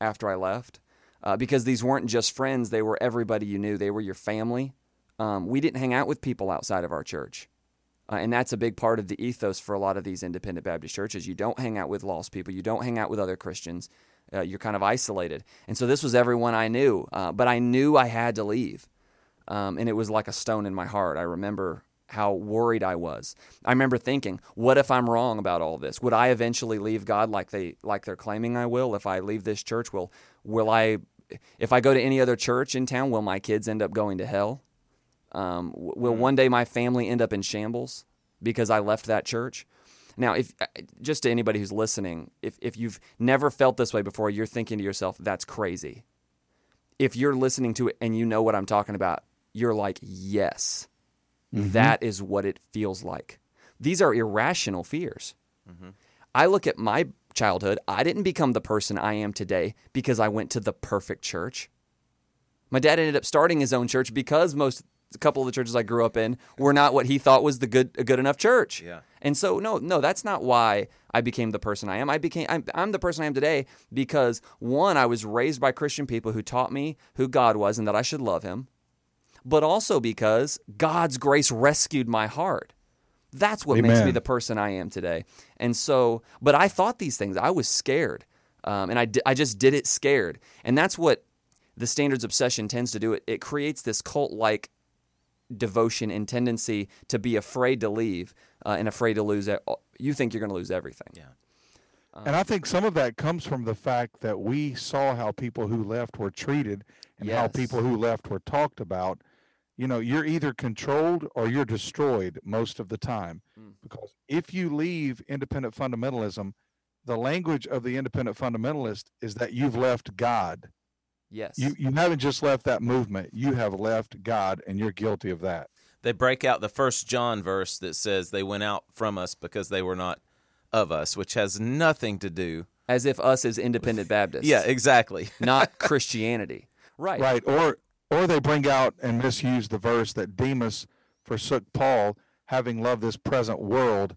after I left uh, because these weren't just friends, they were everybody you knew, they were your family. Um, we didn't hang out with people outside of our church. Uh, and that's a big part of the ethos for a lot of these independent Baptist churches. You don't hang out with lost people. You don't hang out with other Christians. Uh, you're kind of isolated. And so this was everyone I knew. Uh, but I knew I had to leave. Um, and it was like a stone in my heart. I remember how worried I was. I remember thinking, what if I'm wrong about all this? Would I eventually leave God like they like they're claiming I will? If I leave this church, will will I if I go to any other church in town, will my kids end up going to hell? Um, will one day my family end up in shambles because I left that church? Now, if uh, just to anybody who's listening, if if you've never felt this way before, you're thinking to yourself, "That's crazy." If you're listening to it and you know what I'm talking about, you're like, "Yes, that is what it feels like." These are irrational fears. I look at my childhood. I didn't become the person I am today because I went to the perfect church. My dad ended up starting his own church because most a couple of the churches I grew up in were not what he thought was the good a good enough church.
Yeah.
And so no, no, that's not why I became the person I am. I became I'm, I'm the person I am today because one, I was raised by Christian people who taught me who God was and that I should love him. But also because God's grace rescued my heart. That's what makes me the person I am today. And so, but I thought these things. I was scared, um, and I, di- I just did it scared. And that's what the standards obsession tends to do. It, it creates this cult like devotion and tendency to be afraid to leave uh, and afraid to lose. it. You think you're going to lose everything.
Yeah.
And I think some of that comes from the fact that we saw how people who left were treated and how people who left were talked about. You know, you're either controlled or you're destroyed most of the time.
Mm.
Because if you leave independent fundamentalism, the language of the independent fundamentalist is that you've left God.
Yes.
You you haven't just left that movement, you have left God and you're guilty of that.
They break out the first John verse that says they went out from us because they were not of us, which has nothing to do.
As if us as independent Baptists.
Yeah, exactly. *laughs*
not Christianity. Right.
Right. Or or they bring out and misuse the verse that Demas forsook Paul, having loved this present world.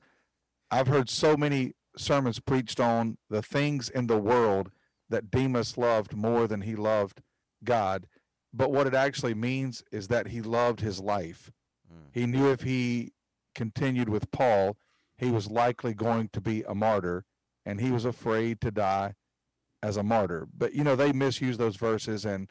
I've heard so many sermons preached on the things in the world that Demas loved more than he loved God. But what it actually means is that he loved his life. Mm. He knew if he continued with Paul, he was likely going to be a martyr, and he was afraid to die as a martyr. But you know, they misuse those verses and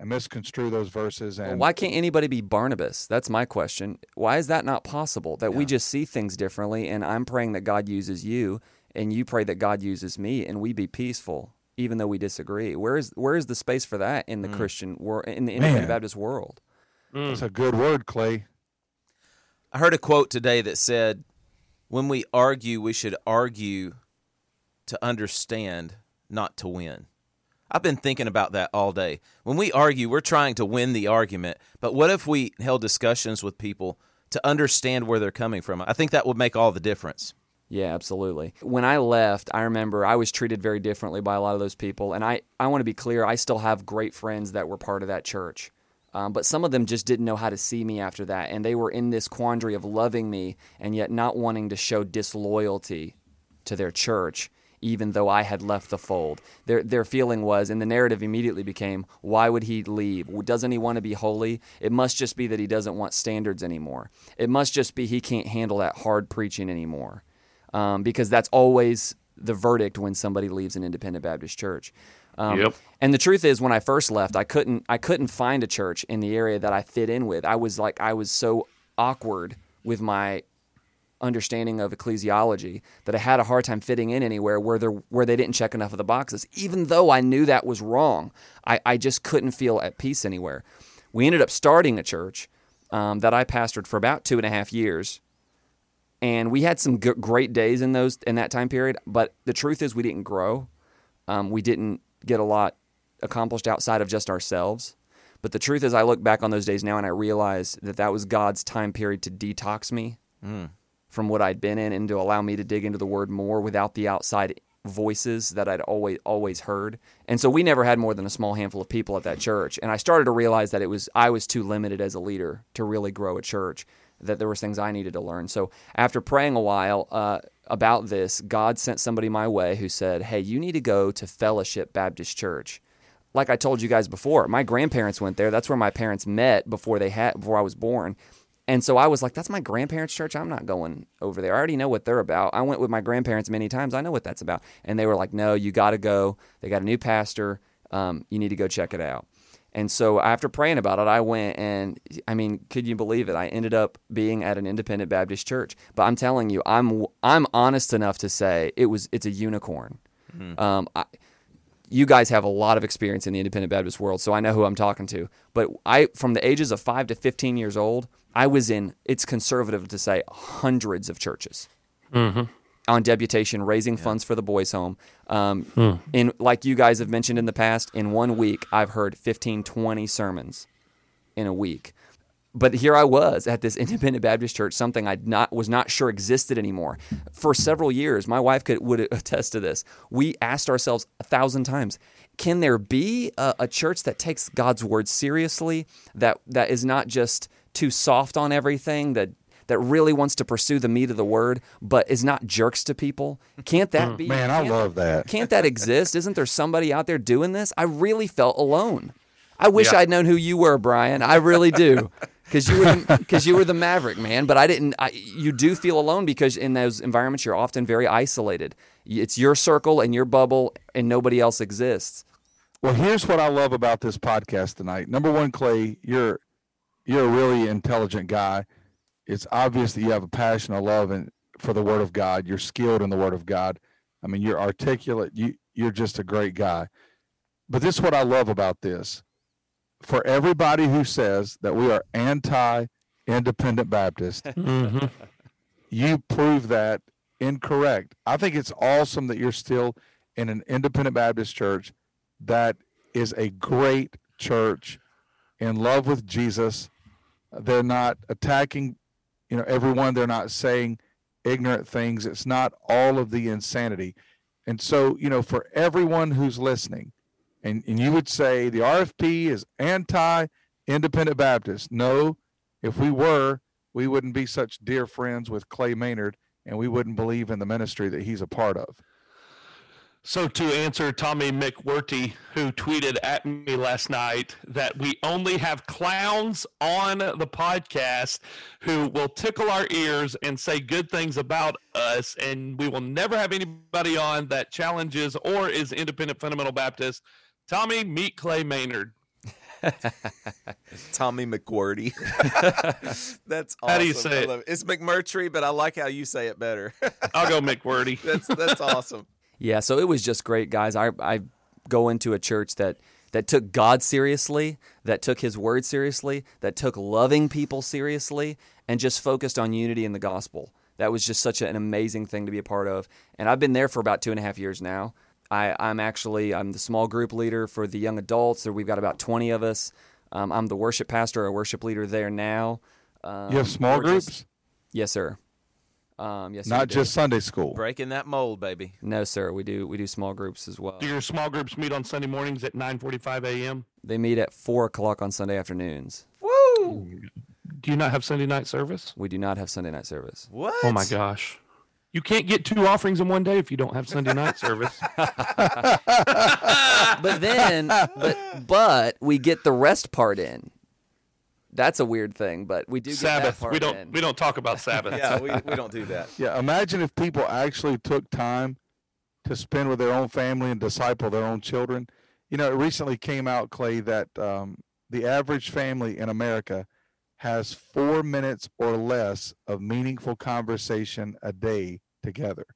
and misconstrue those verses
Well,
and
why can't anybody be Barnabas? That's my question. Why is that not possible? That we just see things differently, and I'm praying that God uses you, and you pray that God uses me, and we be peaceful, even though we disagree. Where is where is the space for that in the mm. Christian world, in the independent
Man.
Baptist world? Mm.
that's a good word, Clay.
I heard a quote today that said, "When we argue, we should argue to understand, not to win." I've been thinking about that all day. When we argue, we're trying to win the argument, but what if we held discussions with people to understand where they're coming from? I think that would make all the difference.
Yeah, absolutely. When I left, I remember I was treated very differently by a lot of those people. And I, I want to be clear, I still have great friends that were part of that church. Um, but some of them just didn't know how to see me after that. And they were in this quandary of loving me and yet not wanting to show disloyalty to their church, even though I had left the fold. Their, their feeling was, and the narrative immediately became, why would he leave? Doesn't he want to be holy? It must just be that he doesn't want standards anymore. It must just be he can't handle that hard preaching anymore. Um, because that's always the verdict when somebody leaves an independent Baptist church. Um,
Yep.
And the truth is, when I first left, I couldn't I couldn't find a church in the area that I fit in with. I was like I was so awkward with my understanding of ecclesiology that I had a hard time fitting in anywhere where they where they didn't check enough of the boxes. Even though I knew that was wrong, I, I just couldn't feel at peace anywhere. We ended up starting a church um, that I pastored for about two and a half years, and we had some g- great days in those in that time period. But the truth is, we didn't grow. Um, we didn't get a lot accomplished outside of just ourselves. But the truth is, I look back on those days now and I realize that that was God's time period to detox me from what I'd been in and to allow me to dig into the word more without the outside voices that I'd always always heard. And so we never had more than a small handful of people at that church. And I started to realize that it was I was too limited as a leader to really grow a church. That there was things I needed to learn. So after praying a while uh, about this, God sent somebody my way who said, "Hey, you need to go to Fellowship Baptist Church." Like I told you guys before, my grandparents went there. That's where my parents met before they had before I was born. And so I was like, that's my grandparents' church. I'm not going over there. I already know what they're about. I went with my grandparents many times. I know what that's about. And they were like, no, you got to go. They got a new pastor. Um, you need to go check it out. And so after praying about it, I went and I mean, could you believe it? I ended up being at an independent Baptist church. But I'm telling you, I'm I'm honest enough to say it was it's a unicorn. Um, I, you guys have a lot of experience in the independent Baptist world, so I know who I'm talking to. But I, from the ages of five to 15 years old, I was in, it's conservative to say, hundreds of churches on deputation, raising funds for the boys' home. Um, In like you guys have mentioned in the past, in one week, I've heard 15, 20 sermons in a week. But here I was at this *laughs* independent Baptist church, something I not was not sure existed anymore. For several years, my wife could would *laughs* attest to this. We asked ourselves a thousand times, can there be a, a church that takes God's word seriously, that that is not just too soft on everything, that that really wants to pursue the meat of the word, but is not jerks to people? Can't that mm. be?
Man, I love that.
Can't that exist? Isn't there somebody out there doing this? I really felt alone. I wish
Yeah.
I'd known who you were, Brian. I really do. Because you were because *laughs* you were the maverick man, but I didn't. I, you do feel alone because in those environments you're often very isolated. It's your circle and your bubble, and nobody else exists.
Well, here's what I love about this podcast tonight. Number one, Clay, you're you're a really intelligent guy. It's obvious that you have a passion, a love, and for the Word of God. You're skilled in the Word of God. I mean, you're articulate. You you're just a great guy. But this is what I love about this. For everybody who says that we are anti-independent Baptist, *laughs* mm-hmm. you prove that incorrect. I think it's awesome that you're still in an independent Baptist church that is a great church in love with Jesus. They're not attacking, you know, everyone. They're not saying ignorant things. It's not all of the insanity. And so, you know, for everyone who's listening, and, and you would say the RFP is anti independent Baptist. No, if we were, we wouldn't be such dear friends with Clay Maynard and we wouldn't believe in the ministry that he's a part of.
So to answer Tommy McWhirty, who tweeted at me last night that we only have clowns on the podcast who will tickle our ears and say good things about us, and we will never have anybody on that challenges or is independent fundamental Baptist. Tommy, meet Clay Maynard. *laughs*
Tommy McWordy. *laughs* that's awesome.
How do you say
I
it?
It's McMurtry, but I like how you say it better.
I'll go McWhirty. *laughs*
that's that's awesome.
Yeah, so it was just great, guys. I I go into a church that that took God seriously, that took His Word seriously, that took loving people seriously, and just focused on unity in the gospel. That was just such an amazing thing to be a part of. And I've been there for about two and a half years now. I, I'm actually I'm the small group leader for the young adults. So we've got about 20 of us. Um, I'm the worship pastor, or worship leader there now. Um,
You have small
we're just-
groups,
yes, sir. Um, yes,
not just Sunday school.
Breaking that mold, baby.
no, sir. We do we do small groups as well.
Do your small groups meet on Sunday mornings at 9:45 a.m.?
They meet at four o'clock on Sunday afternoons. Woo!
Do you not have Sunday night service?
We do not have Sunday night service.
What?
Oh my gosh. You can't get two offerings in one day if you don't have Sunday night service. *laughs* *laughs*
But then, but but we get the rest part in. That's a weird thing, but we do get that
Sabbath.
part
We don't
in.
we don't talk about *laughs* Sabbath.
Yeah, we, we don't do that.
Yeah, imagine if people actually took time to spend with their own family and disciple their own children. You know, it recently came out, Clay, that um, the average family in America has four minutes or less of meaningful conversation a day together.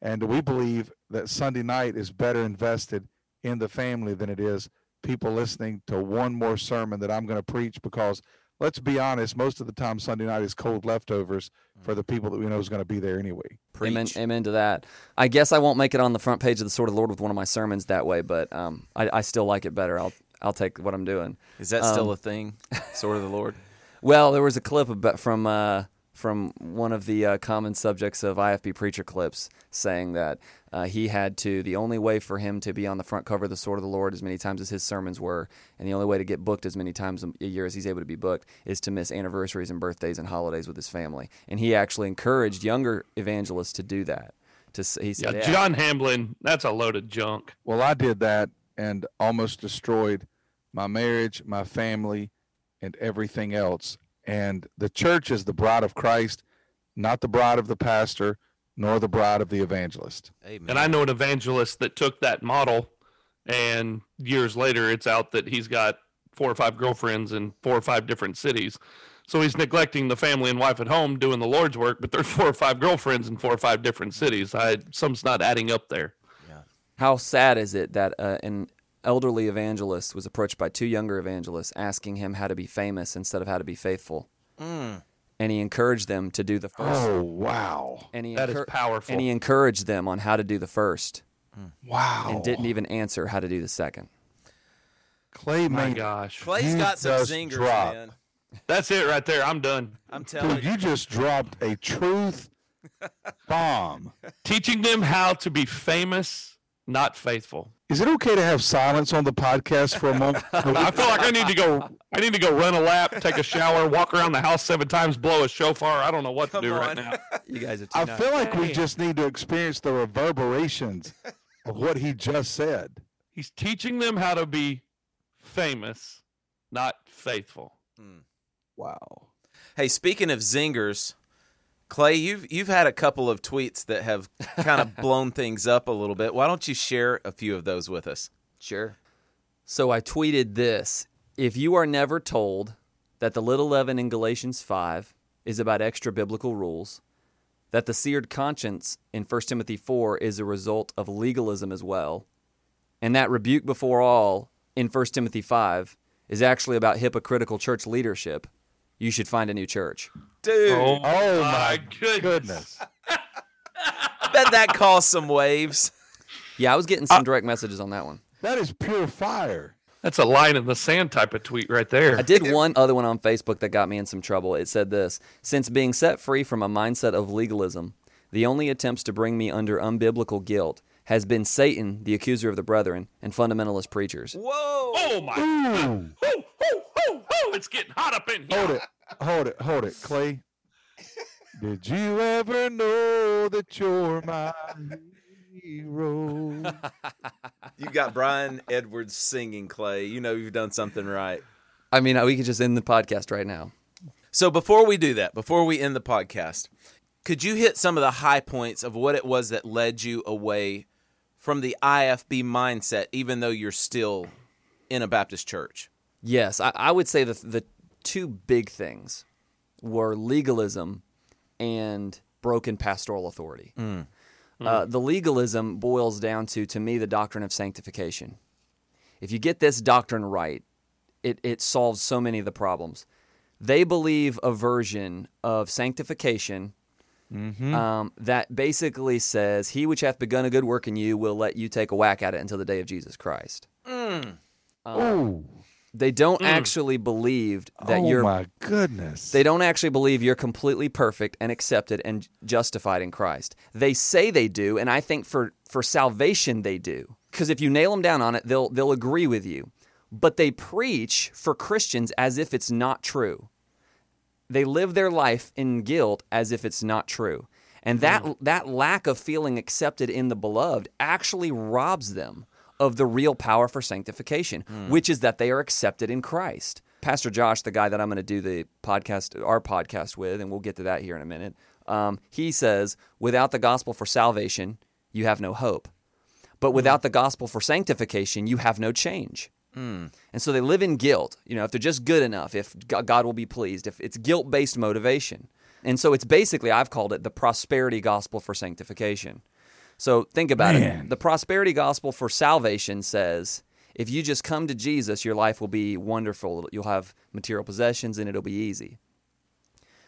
And we believe that Sunday night is better invested in the family than it is people listening to one more sermon that I'm going to preach because let's be honest, most of the time Sunday night is cold leftovers for the people that we know is going to be there anyway.
Amen, amen to that. I guess I won't make it on the front page of the Sword of the Lord with one of my sermons that way, but um, I, I still like it better. I'll I'll take what I'm doing.
Is that
Um,
still a thing? Sword of the Lord. *laughs*
Well, there was a clip about, from uh, from one of the uh, common subjects of IFB preacher clips saying that uh, he had to. The only way for him to be on the front cover of the Sword of the Lord as many times as his sermons were, and the only way to get booked as many times a year as he's able to be booked, is to miss anniversaries and birthdays and holidays with his family. And he actually encouraged younger evangelists to do that. To s- he
Yeah,
said,
John Hamblin, that's a load of junk.
Well, I did that and almost destroyed my marriage, my family, and everything else. And the church is the bride of Christ, not the bride of the pastor, nor the bride of the evangelist.
Amen.
And I know an evangelist that took that model, and years later, it's out that he's got four or five girlfriends in four or five different cities. So he's neglecting the family and wife at home doing the Lord's work, but there's *laughs* four or five girlfriends in four or five different cities. I some's not adding up there. Yeah.
How sad is it that uh, an elderly evangelist was approached by two younger evangelists asking him how to be famous instead of how to be faithful? Hmm. And he encouraged them to do the first.
Oh, wow.
and he
That is
encour-
powerful.
And he encouraged them on how to do the first hmm.
Wow.
and didn't even answer how to do the second.
Clay
My gosh,
Clay's got some
just
zingers,
dropped.
man.
that's it right there. I'm done.
I'm telling
Dude,
you.
you just dropped a truth *laughs* bomb.
Teaching them how to be famous, not faithful.
Is it okay to have silence on the podcast for a moment? *laughs*
I feel like I need to go. I need to go run a lap, take a shower, walk around the house seven times, blow a shofar. I don't know what to
Come
do right now. *laughs*
You guys are too
I
nice.
feel like we just need to experience the reverberations of what he just said.
He's teaching them how to be famous, not faithful. Hmm.
Wow.
Hey, speaking of zingers, Clay, you've you've had a couple of tweets that have kind of *laughs* blown things up a little bit. Why don't you share a few of those with us?
Sure. So I tweeted this. If you are never told that the little leaven in Galatians 5 is about extra biblical rules, that the seared conscience in 1 Timothy 4 is a result of legalism as well, and that rebuke before all in 1 Timothy 5 is actually about hypocritical church leadership, you should find a new church.
Dude,
Oh,
Oh,
my
my
goodness.
Goodness. *laughs*
bet that caused some waves.
Yeah, I was getting some uh, direct messages on that one.
That is pure fire.
That's a line in the sand type of tweet right there.
I did one other one on Facebook that got me in some trouble. It said this Since being set free from a mindset of legalism, the only attempts to bring me under unbiblical guilt has been Satan, the accuser of the brethren, and fundamentalist preachers.
Whoa!
Oh my!
Ooh.
Hoo, hoo, hoo, hoo. It's getting hot up in here.
Hold it. Hold it. Hold it. Clay. Did you ever know that you're my hero? *laughs*
You got Brian Edwards singing, Clay. You know you've done something right.
I mean, we could just end the podcast right now.
So before we do that, before we end the podcast, could you hit some of the high points of what it was that led you away from the IFB mindset, even though you're still in a Baptist church?
Yes, I, I would say the the two big things were legalism and broken pastoral authority. Uh, the legalism boils down to, to me, the doctrine of sanctification. If you get this doctrine right, it, it solves so many of the problems. They believe a version of sanctification Mm-hmm. um, that basically says, He which hath begun a good work in you will let you take a whack at it until the day of Jesus Christ.
Oh,
They don't mm. actually believe that
oh
you're
my goodness.
they don't actually believe you're completely perfect and accepted and justified in Christ. They say they do, and I think for for salvation they do. Because if you nail them down on it, they'll they'll agree with you. But they preach for Christians as if it's not true. They live their life in guilt as if it's not true. And hmm. that that lack of feeling accepted in the beloved actually robs them of the real power for sanctification, hmm. which is that they are accepted in Christ. Pastor Josh, the guy that I'm going to do the podcast, our podcast with, and we'll get to that here in a minute. Um, he says, without the gospel for salvation, you have no hope. But hmm. without the gospel for sanctification, you have no change. Hmm. And so they live in guilt. You know, if they're just good enough, if God will be pleased, if it's guilt based motivation. And so it's basically, I've called it the prosperity gospel for sanctification. So think about it. The prosperity gospel for salvation says if you just come to Jesus, your life will be wonderful. You'll have material possessions and it'll be easy.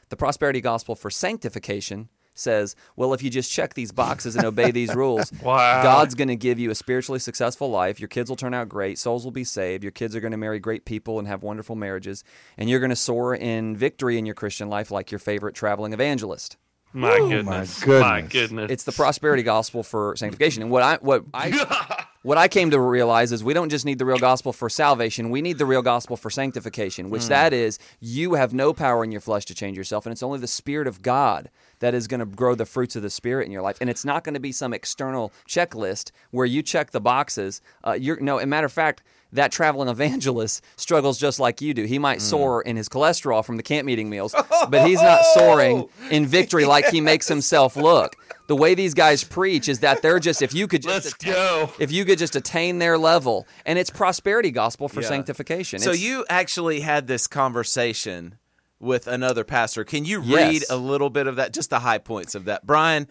The prosperity gospel for sanctification says, well, if you just check these boxes and obey these rules, *laughs*
Wow.
God's going to give you a spiritually successful life. Your kids will turn out great. Souls will be saved. Your kids are going to marry great people and have wonderful marriages. And you're going to soar in victory in your Christian life like your favorite traveling evangelist.
My
my
goodness.
goodness.
My goodness.
It's the prosperity gospel for sanctification. And what I what I *laughs* what I came to realize is we don't just need the real gospel for salvation, we need the real gospel for sanctification, which hmm. that is you have no power in your flesh to change yourself and it's only the spirit of God that is going to grow the fruits of the spirit in your life. And it's not going to be some external checklist where you check the boxes. Uh, you're no, as a matter of fact, that traveling evangelist *laughs* struggles just like you do. He might soar in his cholesterol from the camp meeting meals, *laughs* but he's not soaring in victory like he makes himself look. The way these guys preach is that they're just if you could just
Let's
attain-
go.
if you could just attain their level, and it's prosperity gospel for
Yeah.
sanctification.
So
It's-
you actually had this conversation with another pastor. Can you
Yes.
read a little bit of that? Just the high points of that, Brian.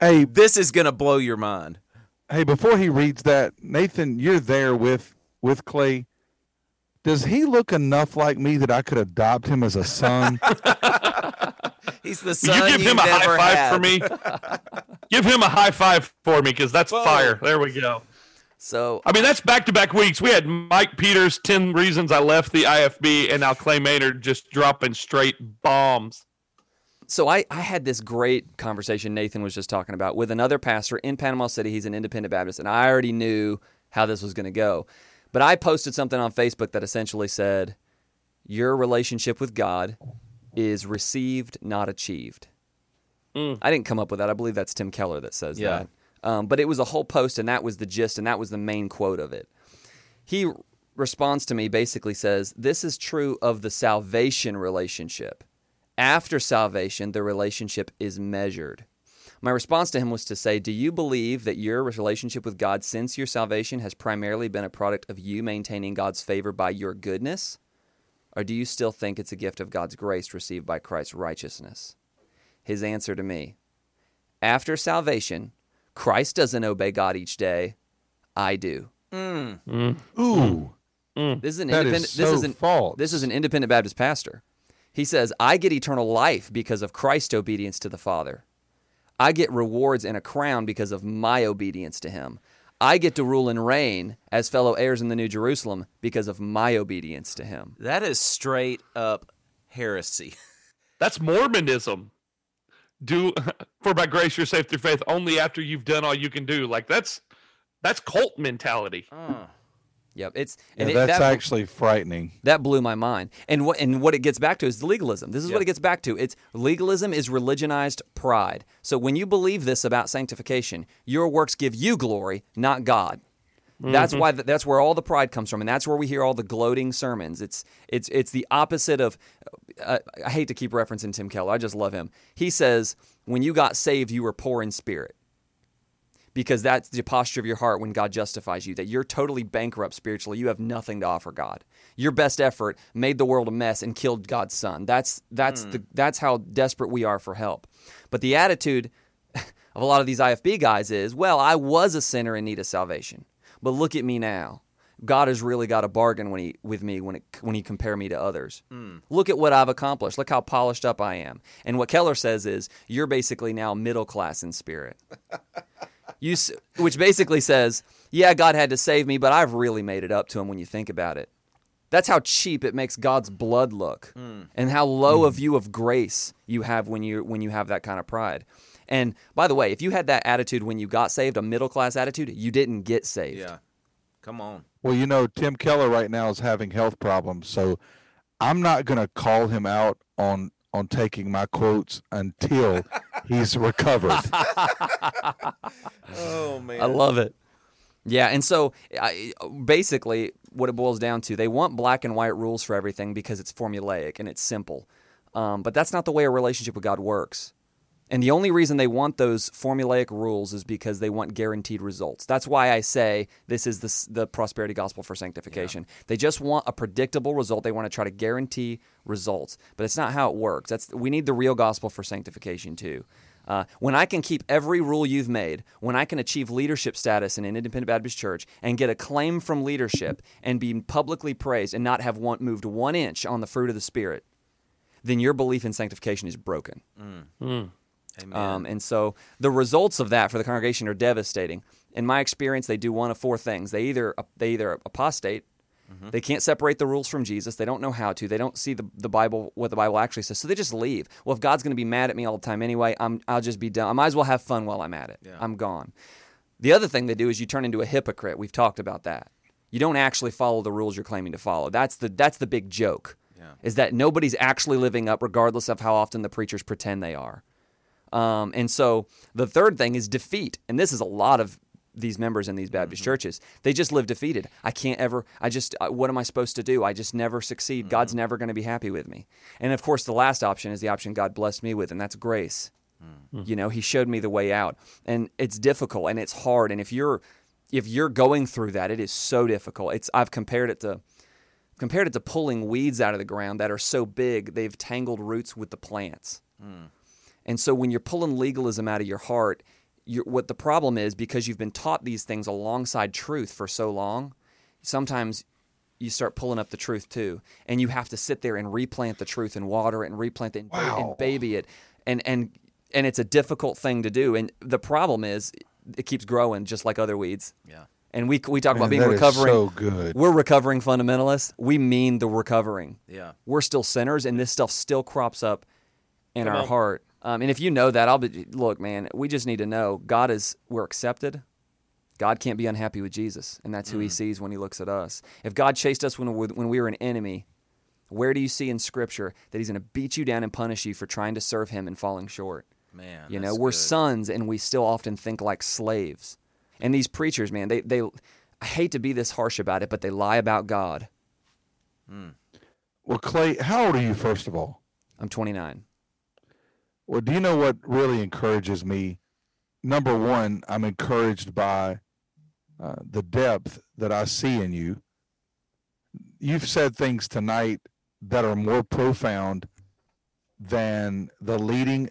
Hey,
This is going to blow your mind.
hey, before he reads that, Nathan, you're there with with Clay. Does he look enough like me that I could adopt him as a son? *laughs*
He's the
Will
son
you give
you've
him a high five
had.
for me? give him a high five for me because that's fire. There we go.
So
I mean, that's back to back weeks. We had Mike Peters, 10 Reasons I Left the IFB, and now Clay Maynard just dropping straight bombs.
so I, I had this great conversation Nathan was just talking about with another pastor in Panama City. He's an independent Baptist, and I already knew how this was going to go. But I posted something on Facebook that essentially said, Your relationship with God is received, not achieved. Mm. I didn't come up with that. I believe that's Tim Keller that says
Yeah.
that. Um, but it was a whole post, and that was the gist, and that was the main quote of it. He responds to me basically says, This is true of the salvation relationship. After salvation, the relationship is measured. My response to him was to say, Do you believe that your relationship with God since your salvation has primarily been a product of you maintaining God's favor by your goodness? Or do you still think it's a gift of God's grace received by Christ's righteousness? His answer to me After salvation, Christ doesn't obey God each day. I do. Mm. Mm.
Ooh, mm.
This is an
That is
independent. this
so
is an
false.
this is an independent Baptist pastor. He says, "I get eternal life because of Christ's obedience to the Father. I get rewards and a crown because of my obedience to Him. I get to rule and reign as fellow heirs in the New Jerusalem because of my obedience to Him."
That is straight up heresy. *laughs*
That's Mormonism. Do *laughs* for by grace you're saved through faith only after you've done all you can do. Like that's that's cult mentality. Mm.
Yep, it's
yeah,
and it-
that's
that-
actually frightening.
That blew my mind. And what and what it gets back to is legalism. This is
Yeah.
what it gets back to. It's legalism is religionized pride. So when you believe this about sanctification, your works give you glory, not God. That's why that's where all the pride comes from, and that's where we hear all the gloating sermons. It's it's it's the opposite of. Uh, I hate to keep referencing Tim Keller. I just love him. He says, "When you got saved, you were poor in spirit." because that's the posture of your heart when God justifies you, that you're totally bankrupt spiritually. You have nothing to offer God. Your best effort made the world a mess and killed God's son. That's that's the that's how desperate we are for help. But the attitude *laughs* of a lot of these IFB guys is, well, I was a sinner in need of salvation, but look at me now. God has really got a bargain when he with me when it when he compare me to others. Mm. Look at what I've accomplished. Look how polished up I am. And what Keller says is, you're basically now middle class in spirit. *laughs* You, which basically says, yeah, God had to save me, but I've really made it up to him when you think about it. That's how cheap it makes God's blood look, mm. and how low mm. a view of grace you have when you when you have that kind of pride. And by the way, if you had that attitude when you got saved, a middle class attitude, you didn't get saved.
Yeah. Come on.
Well, you know, Tim Keller right now is having health problems, so I'm not going to call him out on on taking my quotes until *laughs* he's recovered. *laughs*
Oh man.
I love it. Yeah, and so I, basically, what it boils down to. They want black and white rules for everything because it's formulaic and it's simple. Um, but that's not the way a relationship with God works. And the only reason they want those formulaic rules is because they want guaranteed results. That's why I say this is the, the prosperity gospel for sanctification. Yeah. They just want a predictable result. They want to try to guarantee results, but it's not how it works. That's we need the real gospel for sanctification too. Uh, when I can keep every rule you've made, when I can achieve leadership status in an independent Baptist church and get a claim from leadership and be publicly praised and not have one, moved one inch on the fruit of the Spirit, then your belief in sanctification is broken.
Mm. Mm.
Um, and so the results of that for the congregation are devastating. In my experience, they do one of four things. They either they either apostate, mm-hmm. they can't separate the rules from Jesus, they don't know how to, they don't see the, the Bible what the Bible actually says, so they just leave. Well, if God's going to be mad at me all the time anyway, I'm I'll just be done. I might as well have fun while I'm at it. Yeah. I'm gone. The other thing they do is you turn into a hypocrite. We've talked about that. You don't actually follow the rules you're claiming to follow. That's the that's the big joke. Yeah. Is that nobody's actually living up, regardless of how often the preachers pretend they are. Um, and so the third thing is defeat. And this is a lot of these members in these Baptist mm-hmm. churches. They just live defeated. I can't ever, I just, uh, what am I supposed to do? I just never succeed. Mm-hmm. God's never going to be happy with me. And of course, the last option is the option God blessed me with, and that's grace. Mm-hmm. You know, He showed me the way out. And it's difficult and it's hard. And if you're, if you're going through that, it is so difficult. It's, I've compared it to, compared it to pulling weeds out of the ground that are so big they've tangled roots with the plants. Mm. And so when you're pulling legalism out of your heart, what the problem is because you've been taught these things alongside truth for so long, sometimes you start pulling up the truth too, and you have to sit there and replant the truth and water it and replant it and, wow. and baby it, and and and it's a difficult thing to do. And the problem is it keeps growing just like other weeds.
Yeah.
And we we talk Man, about being recovering.
so good.
We're recovering fundamentalists. We mean the recovering.
Yeah.
We're still sinners, and this stuff still crops up in Come our on. heart. Um, and if you know that, I'll be look, man. We just need to know God is we're accepted. God can't be unhappy with Jesus, and that's who mm. He sees when He looks at us. If God chased us when we, when we were an enemy, where do you see in Scripture that He's going to beat you down and punish you for trying to serve Him and falling short?
Man,
you know we're
good.
sons, and we still often think like slaves. And these preachers, man, they they I hate to be this harsh about it, but they lie about God.
Mm. Well, Clay, how old are you, first of all?
I'm 29.
Well, do you know what really encourages me? Number one, I'm encouraged by uh, the depth that I see in you. You've said things tonight that are more profound than the leading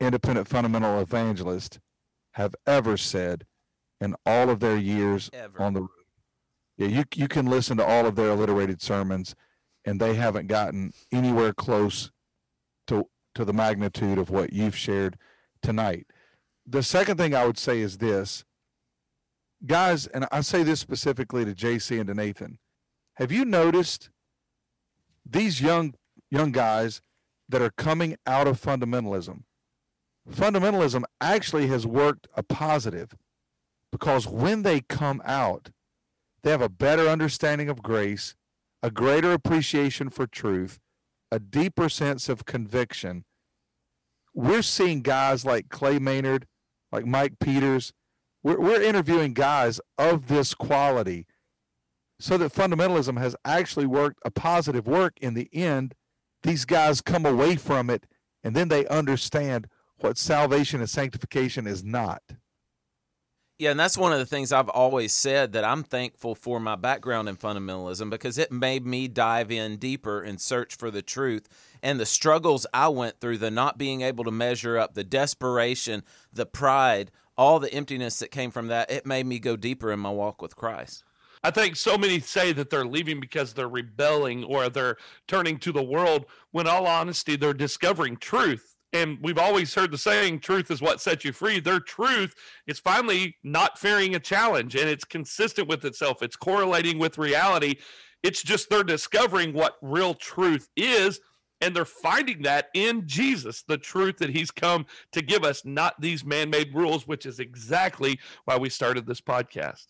independent fundamental evangelist have ever said in all of their years
ever.
on the road. Yeah, you you can listen to all of their alliterated sermons, and they haven't gotten anywhere close to to the magnitude of what you've shared tonight. The second thing I would say is this guys, and I say this specifically to JC and to Nathan. Have you noticed these young young guys that are coming out of fundamentalism? Fundamentalism actually has worked a positive because when they come out, they have a better understanding of grace, a greater appreciation for truth, a deeper sense of conviction. We're seeing guys like Clay Maynard, like Mike Peters. We're, we're interviewing guys of this quality so that fundamentalism has actually worked a positive work in the end. These guys come away from it and then they understand what salvation and sanctification is not.
Yeah, and that's one of the things I've always said that I'm thankful for my background in fundamentalism because it made me dive in deeper and search for the truth and the struggles I went through, the not being able to measure up, the desperation, the pride, all the emptiness that came from that, it made me go deeper in my walk with Christ.
I think so many say that they're leaving because they're rebelling or they're turning to the world when all honesty they're discovering truth and we've always heard the saying truth is what sets you free their truth is finally not fearing a challenge and it's consistent with itself it's correlating with reality it's just they're discovering what real truth is and they're finding that in Jesus, the truth that he's come to give us, not these man made rules, which is exactly why we started this podcast.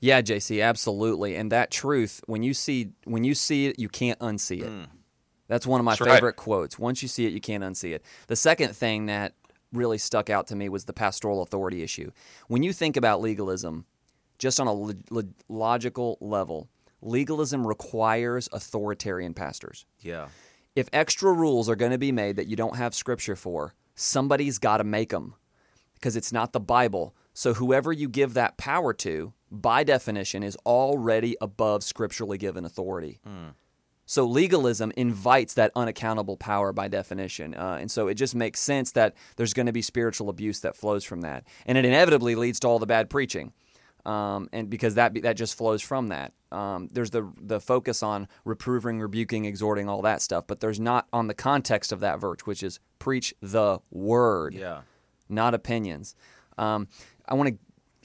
Yeah, JC, absolutely. And that truth, when you see when you see it, you can't unsee it. Mm. That's one of my That's favorite right. quotes. Once you see it, you can't unsee it. The second thing that really stuck out to me was the pastoral authority issue. When you think about legalism, just on a lo- lo- logical level, legalism requires authoritarian pastors.
Yeah.
If extra rules are going to be made that you don't have scripture for, somebody's got to make them because it's not the Bible. So whoever you give that power to, by definition, is already above scripturally given authority. Hmm. So legalism invites that unaccountable power by definition, uh, and so it just makes sense that there's going to be spiritual abuse that flows from that, and it inevitably leads to all the bad preaching, um, and because that that just flows from that. Um, there's the the focus on reproving, rebuking, exhorting, all that stuff, but there's not on the context of that verse, which is preach the word
Yeah.
not opinions. Um, I want to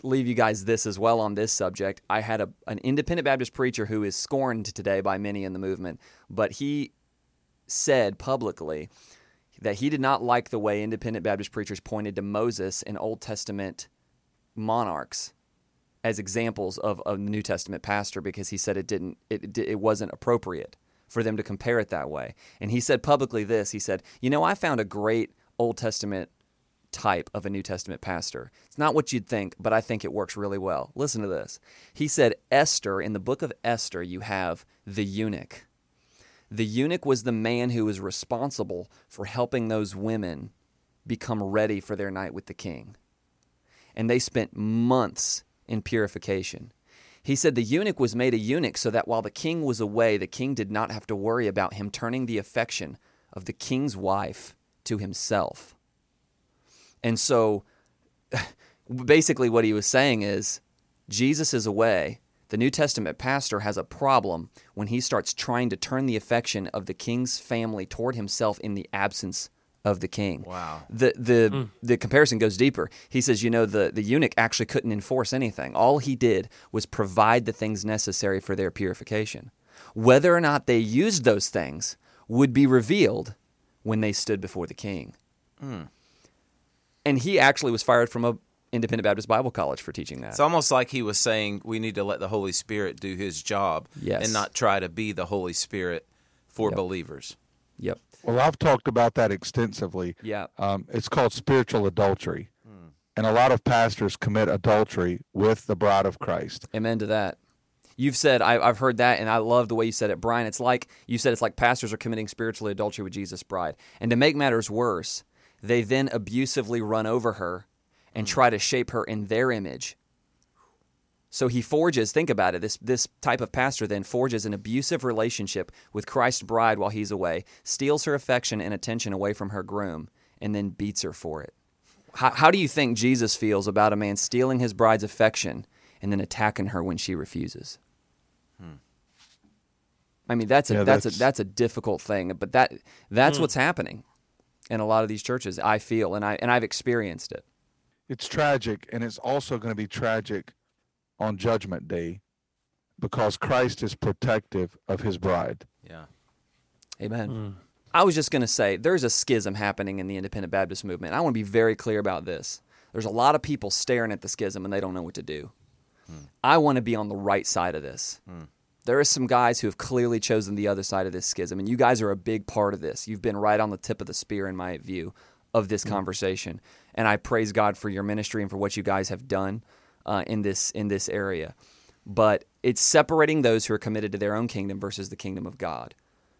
leave you guys this as well on this subject. I had a, an independent Baptist preacher who is scorned today by many in the movement, but he said publicly that he did not like the way independent Baptist preachers pointed to Moses and Old Testament monarchs as examples of a New Testament pastor because he said it didn't it, it wasn't appropriate for them to compare it that way. And he said publicly this, he said, "You know, I found a great Old Testament type of a New Testament pastor. It's not what you'd think, but I think it works really well. Listen to this. He said, Esther, in the book of Esther, you have the eunuch. The eunuch was the man who was responsible for helping those women become ready for their night with the king. And they spent months in purification. He said the eunuch was made a eunuch so that while the king was away, the king did not have to worry about him turning the affection of the king's wife to himself. And so *laughs* basically, what he was saying is Jesus is away. The New Testament pastor has a problem when he starts trying to turn the affection of the king's family toward himself in the absence of the king.
Wow.
The the hmm. the comparison goes deeper. He says, you know, the, the eunuch actually couldn't enforce anything. All he did was provide the things necessary for their purification. Whether or not they used those things would be revealed when they stood before the king. Hmm. And he actually was fired from a independent Baptist Bible college for teaching that.
It's almost like he was saying we need to let the Holy Spirit do his job
Yes.
and not try to be the Holy Spirit for
Yep.
believers.
yep.
Well, I've talked about that extensively.
Yeah.
Um, it's called spiritual adultery. And a lot of pastors commit adultery with the bride of Christ.
Amen to that. You've said I, I've heard that, and I love the way you said it, Brian. It's like you said it's like pastors are committing spiritually adultery with Jesus' bride, and to make matters worse, they then abusively run over her and hmm. try to shape her in their image. So he forges. Think about it. This this type of pastor then forges an abusive relationship with Christ's bride while he's away, steals her affection and attention away from her groom, and then beats her for it. How, how do you think Jesus feels about a man stealing his bride's affection and then attacking her when she refuses? Hmm. I mean, that's a
Yeah,
that's,
that's-
a that's a difficult thing, but that that's hmm. what's happening in a lot of these churches. I feel, and I and I've experienced it.
It's tragic, and it's also going to be tragic on Judgment Day because Christ is protective of his bride.
Yeah.
Amen. Hmm. I was just going to say there's a schism happening in the independent Baptist movement. I want to be very clear about this. There's a lot of people staring at the schism and they don't know what to do. Hmm. I want to be on the right side of this. Hmm. There are some guys who have clearly chosen the other side of this schism, and you guys are a big part of this. You've been right on the tip of the spear, in my view, of this mm. conversation. And I praise God for your ministry and for what you guys have done uh, in this in this area. But it's separating those who are committed to their own kingdom versus the kingdom of God.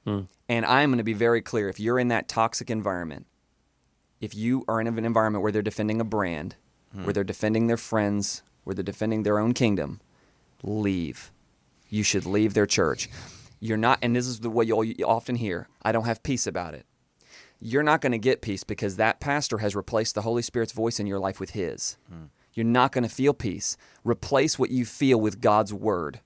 Mm. And I'm going to be very clear if you're in that toxic environment, if you are in an environment where they're defending a brand, mm. where they're defending their friends, where they're defending their own kingdom, leave. You should leave their church. You're not, and this is the way you'll often hear I don't have peace about it. You're not going to get peace because that pastor has replaced the Holy Spirit's voice in your life with his. Hmm. You're not going to feel peace. Replace what you feel with God's word.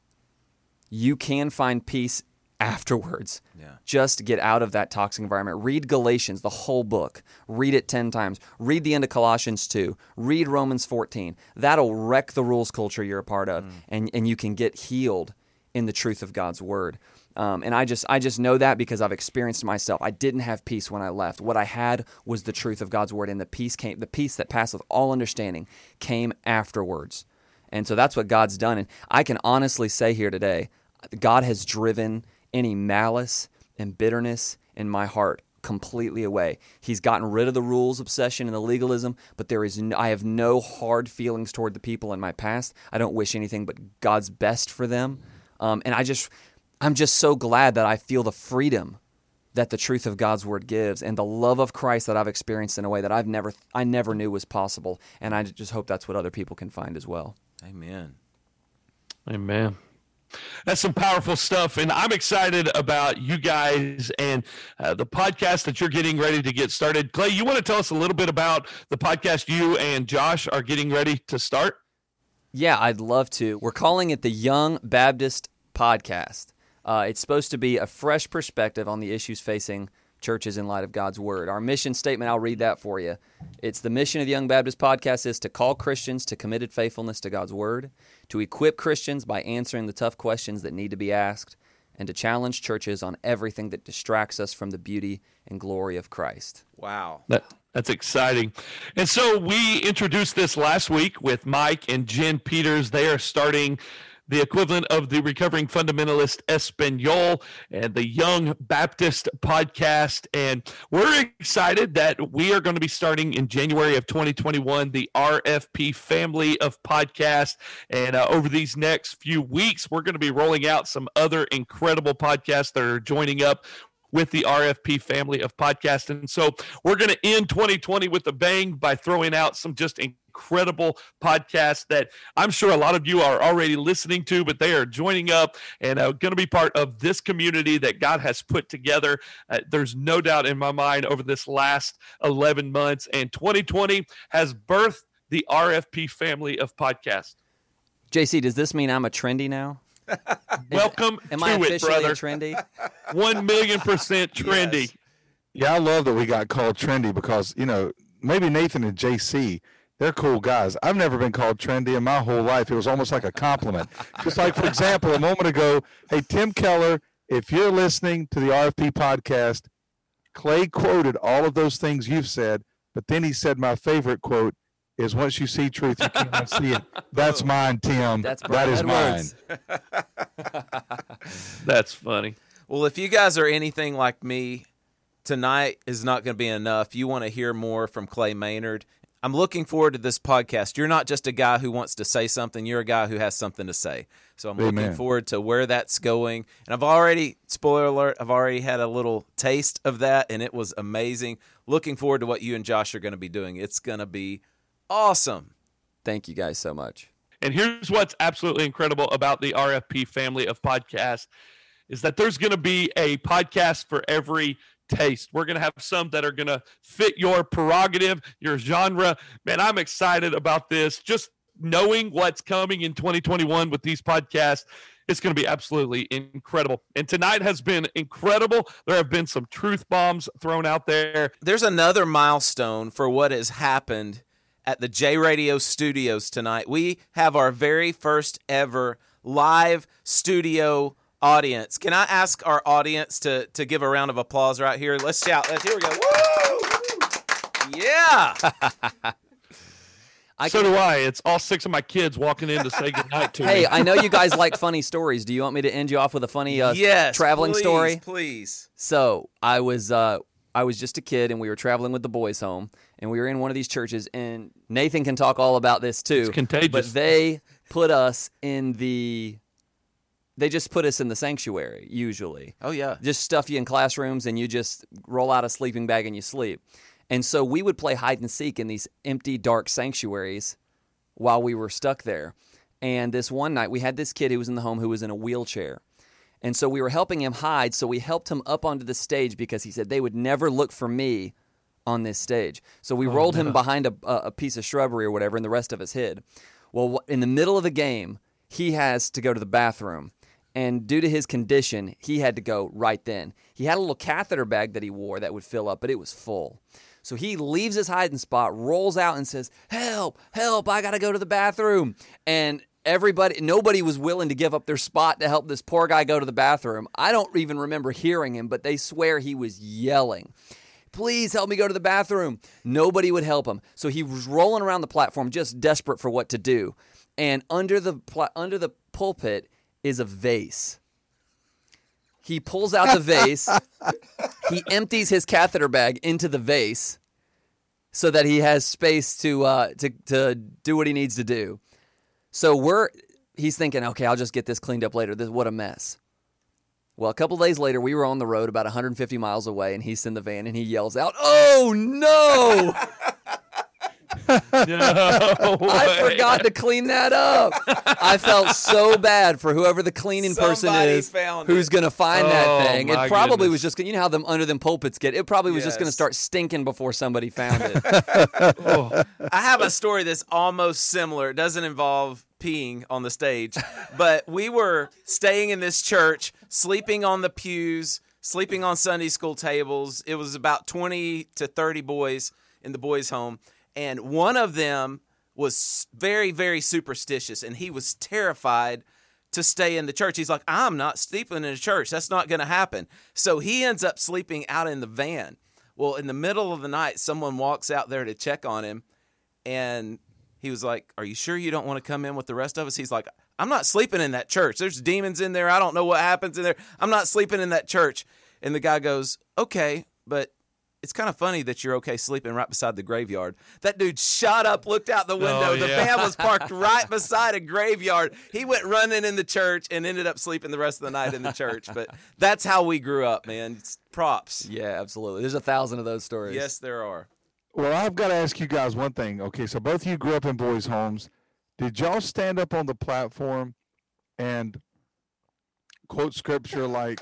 You can find peace afterwards.
Yeah.
Just get out of that toxic environment. Read Galatians, the whole book. Read it 10 times. Read the end of Colossians 2. Read Romans 14. That'll wreck the rules culture you're a part of, hmm. and, and you can get healed in the truth of God's word. Um, and I just I just know that because I've experienced myself. I didn't have peace when I left. What I had was the truth of God's word, and the peace came. The peace that passeth all understanding came afterwards. And so that's what God's done. And I can honestly say here today, God has driven any malice and bitterness in my heart completely away. He's gotten rid of the rules obsession and the legalism, but there is no, I have no hard feelings toward the people in my past. I don't wish anything but God's best for them. Um, and I just I'm just so glad that I feel the freedom that the truth of God's word gives and the love of Christ that I've experienced in a way that I've never I never knew was possible and I just hope that's what other people can find as well.
Amen.
Amen. That's some powerful stuff, and I'm excited about you guys and uh, the podcast that you're getting ready to get started. Clay, you want to tell us a little bit about the podcast you and Josh are getting ready to start?
Yeah, I'd love to. We're calling it the Young Baptist Podcast. Uh, it's supposed to be a fresh perspective on the issues facing churches in light of God's Word. Our mission statement, I'll read that for you. It's the mission of the Young Baptist Podcast is to call Christians to committed faithfulness to God's Word, to equip Christians by answering the tough questions that need to be asked, and to challenge churches on everything that distracts us from the beauty and glory of Christ.
Wow.
That, that's exciting. And so we introduced this last week with Mike and Jen Peters. They are starting the equivalent of the Recovering Fundamentalist Espanol and the Young Baptist podcast. And we're excited that we are going to be starting in January of 2021 the RFP family of podcasts. And uh, over these next few weeks, we're going to be rolling out some other incredible podcasts that are joining up with the RFP family of podcasts. And so we're going to end 2020 with a bang by throwing out some just incredible podcasts that I'm sure a lot of you are already listening to, but they are joining up and uh, going to be part of this community that God has put together. Uh, there's no doubt in my mind over this last 11 months, and 2020 has birthed the RFP family of podcasts.
JC, does this mean I'm a trendy now?
Welcome
Am
to
I
it,
officially
brother.
a trendy? *laughs*
One million percent trendy.
Yes.
Yeah, I love that we got called trendy because you know maybe Nathan and JC, they're cool guys. I've never been called trendy in my whole life. It was almost like a compliment. Just like, for example, a moment ago, hey Tim Keller, if you're listening to the RFP podcast, Clay quoted all of those things you've said, but then he said my favorite quote is once you see truth, you can't unsee it. *laughs* That's oh. mine, Tim.
That's Brian
is
Edwards.
mine. *laughs*
That's funny.
Well, if you guys are anything like me, tonight is not going to be enough. You want to hear more from Clay Maynard. I'm looking forward to this podcast. You're not just a guy who wants to say something, you're a guy who has something to say. So I'm looking forward to where that's going. And I've already, spoiler alert, I've already had a little taste of that, and it was amazing. Looking forward to what you and Josh are going to be doing. It's going to be awesome.
Thank you guys so much.
And here's what's absolutely incredible about the RFP family of podcasts is that there's going to be a podcast for every taste. We're going to have some that are going to fit your prerogative, your genre. Man, I'm excited about this. Just knowing what's coming in 2021 with these podcasts. It's going to be absolutely incredible. And tonight has been incredible. There have been some truth bombs thrown out there.
There's another milestone for what has happened at the J Radio studios tonight. We have our very first ever live studio audience. Can I ask our audience to to give a round of applause right here? Let's shout. Let's, here we go. Woo! Yeah. *laughs*
I
so
can-
do I. It's all six of my kids walking in to say goodnight to
Hey, *laughs*
me.
Hey, I know you guys like funny stories. Do you want me to end you off with a funny uh,
yes.
traveling
please,
story?
Please.
So I was uh, I was just a kid, and we were traveling with the boys home, and we were in one of these churches. And Nathan can talk all about this too.
It's contagious.
But they put us in the. They just put us in the sanctuary usually.
Oh yeah.
Just stuff you in classrooms, and you just roll out a sleeping bag and you sleep. And so we would play hide and seek in these empty, dark sanctuaries while we were stuck there. And this one night, we had this kid who was in the home who was in a wheelchair. And so we were helping him hide. So we helped him up onto the stage because he said they would never look for me on this stage. So we oh, rolled him behind a, a a piece of shrubbery or whatever, and the rest of us hid. Well, in the middle of the game, he has to go to the bathroom. And due to his condition, he had to go right then. He had a little catheter bag that he wore that would fill up, but it was full. So he leaves his hiding spot, rolls out, and says, Help, help, I gotta go to the bathroom. And everybody, nobody was willing to give up their spot to help this poor guy go to the bathroom. I don't even remember hearing him, but they swear he was yelling. Please help me go to the bathroom. Nobody would help him. So he was rolling around the platform, just desperate for what to do. And under the pla- under the pulpit is a vase. He pulls out the vase. *laughs* he empties his catheter bag into the vase so that he has space to uh, to to do what he needs to do. So we're he's thinking, okay, I'll just get this cleaned up later. This what a mess. Well, a couple days later, we were on the road about 150 miles away, and he's in the van, and he yells out, "Oh no!" *laughs*
No
I forgot to clean that up. I felt so bad for whoever the cleaning person is
found
who's going to find
Oh,
that thing. It probably
goodness.
was just you know how them under them pulpits get. It probably was just going to start stinking before somebody found it. *laughs*
Oh, I have a story that's almost similar. It doesn't involve peeing on the stage, but we were staying in this church, sleeping on the pews, sleeping on Sunday school tables. It was about 20 to 30 boys in the boys' home, and one of them was very, very superstitious, and he was terrified to stay in the church. He's like, I'm not sleeping in a church. That's not going to happen. So he ends up sleeping out in the van. Well, in the middle of the night, someone walks out there to check on him, and he was like, Are you sure you don't want to come in with the rest of us? He's like, I'm not sleeping in that church. There's demons in there. I don't know what happens in there. I'm not sleeping in that church. And the guy goes, Okay, but it's kind of funny that you're okay sleeping right beside the graveyard. That dude shot up, looked out the oh, window.
Oh,
the
yeah.
van was parked *laughs* right beside a graveyard. He went running in the church and ended up sleeping the rest of the night in the church. But that's how we grew up, man. It's props.
yeah, absolutely. There's a thousand of those stories.
Yes, there are.
Well, I've got to ask you guys one thing. Okay, so both of you grew up in boys' homes. Did y'all stand up on the platform and quote scripture like,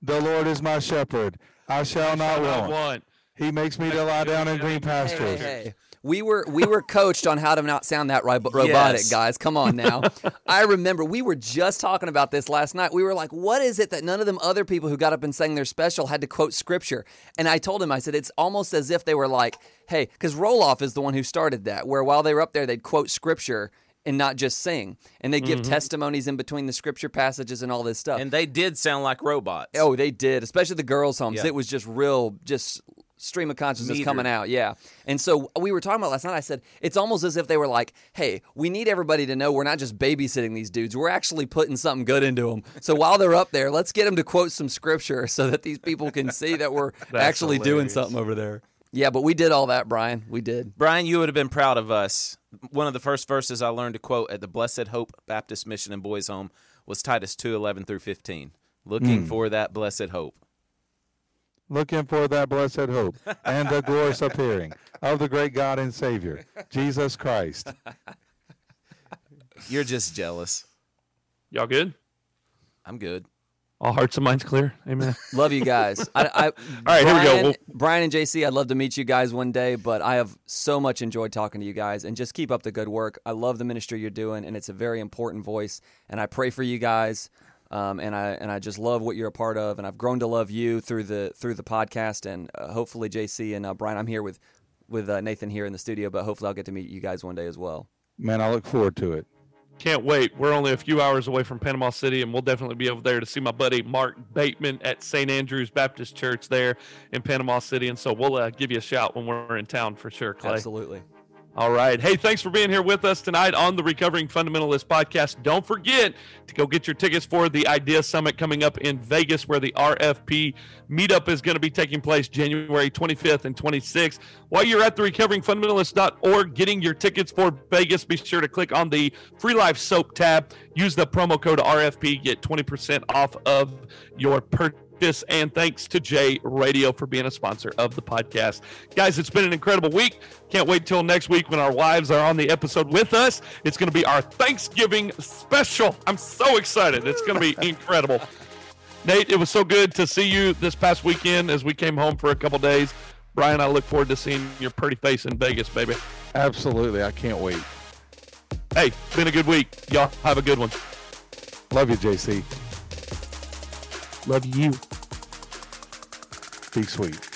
"The Lord is my shepherd; I shall not
I
want.
want.
He makes me to lie down in green
Hey,
pastures."
hey. We were we were coached on how to not sound that ri- robotic,
Yes.
guys. Come on now. *laughs* I remember we were just talking about this last night. We were like, "What is it that none of them other people who got up and sang their special had to quote scripture?" And I told him, I said, "It's almost as if they were like, hey, because Roloff is the one who started that, where while they were up there, they'd quote scripture." And not just sing, and they give mm-hmm. testimonies in between the scripture passages and all this stuff.
And they did sound like robots.
Oh, they did, especially the girls' homes.
Yeah.
It was just real, just stream of consciousness
Metered.
coming out. Yeah. And so we were talking about last night. I said it's almost as if they were like, "Hey, we need everybody to know we're not just babysitting these dudes. We're actually putting something good into them. So while they're up there, let's get them to quote some scripture *laughs* so that these people can see that we're *laughs* actually doing something over there." Yeah, but we did all that, Brian. We did.
Brian, you would have been proud of us. One of the first verses I learned to quote at the Blessed Hope Baptist Mission and Boys Home was Titus 2 11 through 15. Looking hmm. for that blessed hope.
Looking for that blessed hope and the glorious appearing of the great God and Savior, Jesus Christ.
You're just jealous.
Y'all good?
I'm good.
All hearts and minds clear. Amen.
Love you guys. I, I, *laughs* All
right, here we go. We'll-
Brian and JC, I'd love to meet you guys one day, but I have so much enjoyed talking to you guys and just keep up the good work. I love the ministry you're doing, and it's a very important voice. And I pray for you guys, um, and I and I just love what you're a part of, and I've grown to love you through the through the podcast, and uh, hopefully JC and uh, Brian, I'm here with with uh, Nathan here in the studio, but hopefully I'll get to meet you guys one day as well.
Man, I look forward to it.
Can't wait. We're only a few hours away from Panama City, and we'll definitely be over there to see my buddy Mark Bateman at St. Andrew's Baptist Church there in Panama City. And so we'll uh, give you a shout when we're in town for sure, Clay.
Absolutely.
All right. Hey, thanks for being here with us tonight on the Recovering Fundamentalist podcast. Don't forget to go get your tickets for the Idea Summit coming up in Vegas, where the RFP meetup is going to be taking place January 25th and 26th. While you're at the recoveringfundamentalist.org getting your tickets for Vegas, be sure to click on the Free Life Soap tab. Use the promo code RFP, get 20% off of your purchase. This and thanks to J Radio for being a sponsor of the podcast. Guys, it's been an incredible week. Can't wait till next week when our wives are on the episode with us. It's going to be our Thanksgiving special. I'm so excited. It's going to be *laughs* incredible. Nate, it was so good to see you this past weekend as we came home for a couple days. Brian, I look forward to seeing your pretty face in Vegas, baby.
Absolutely. I can't wait.
Hey, been a good week. Y'all have a good one.
Love you, JC.
Love you.
Be sweet.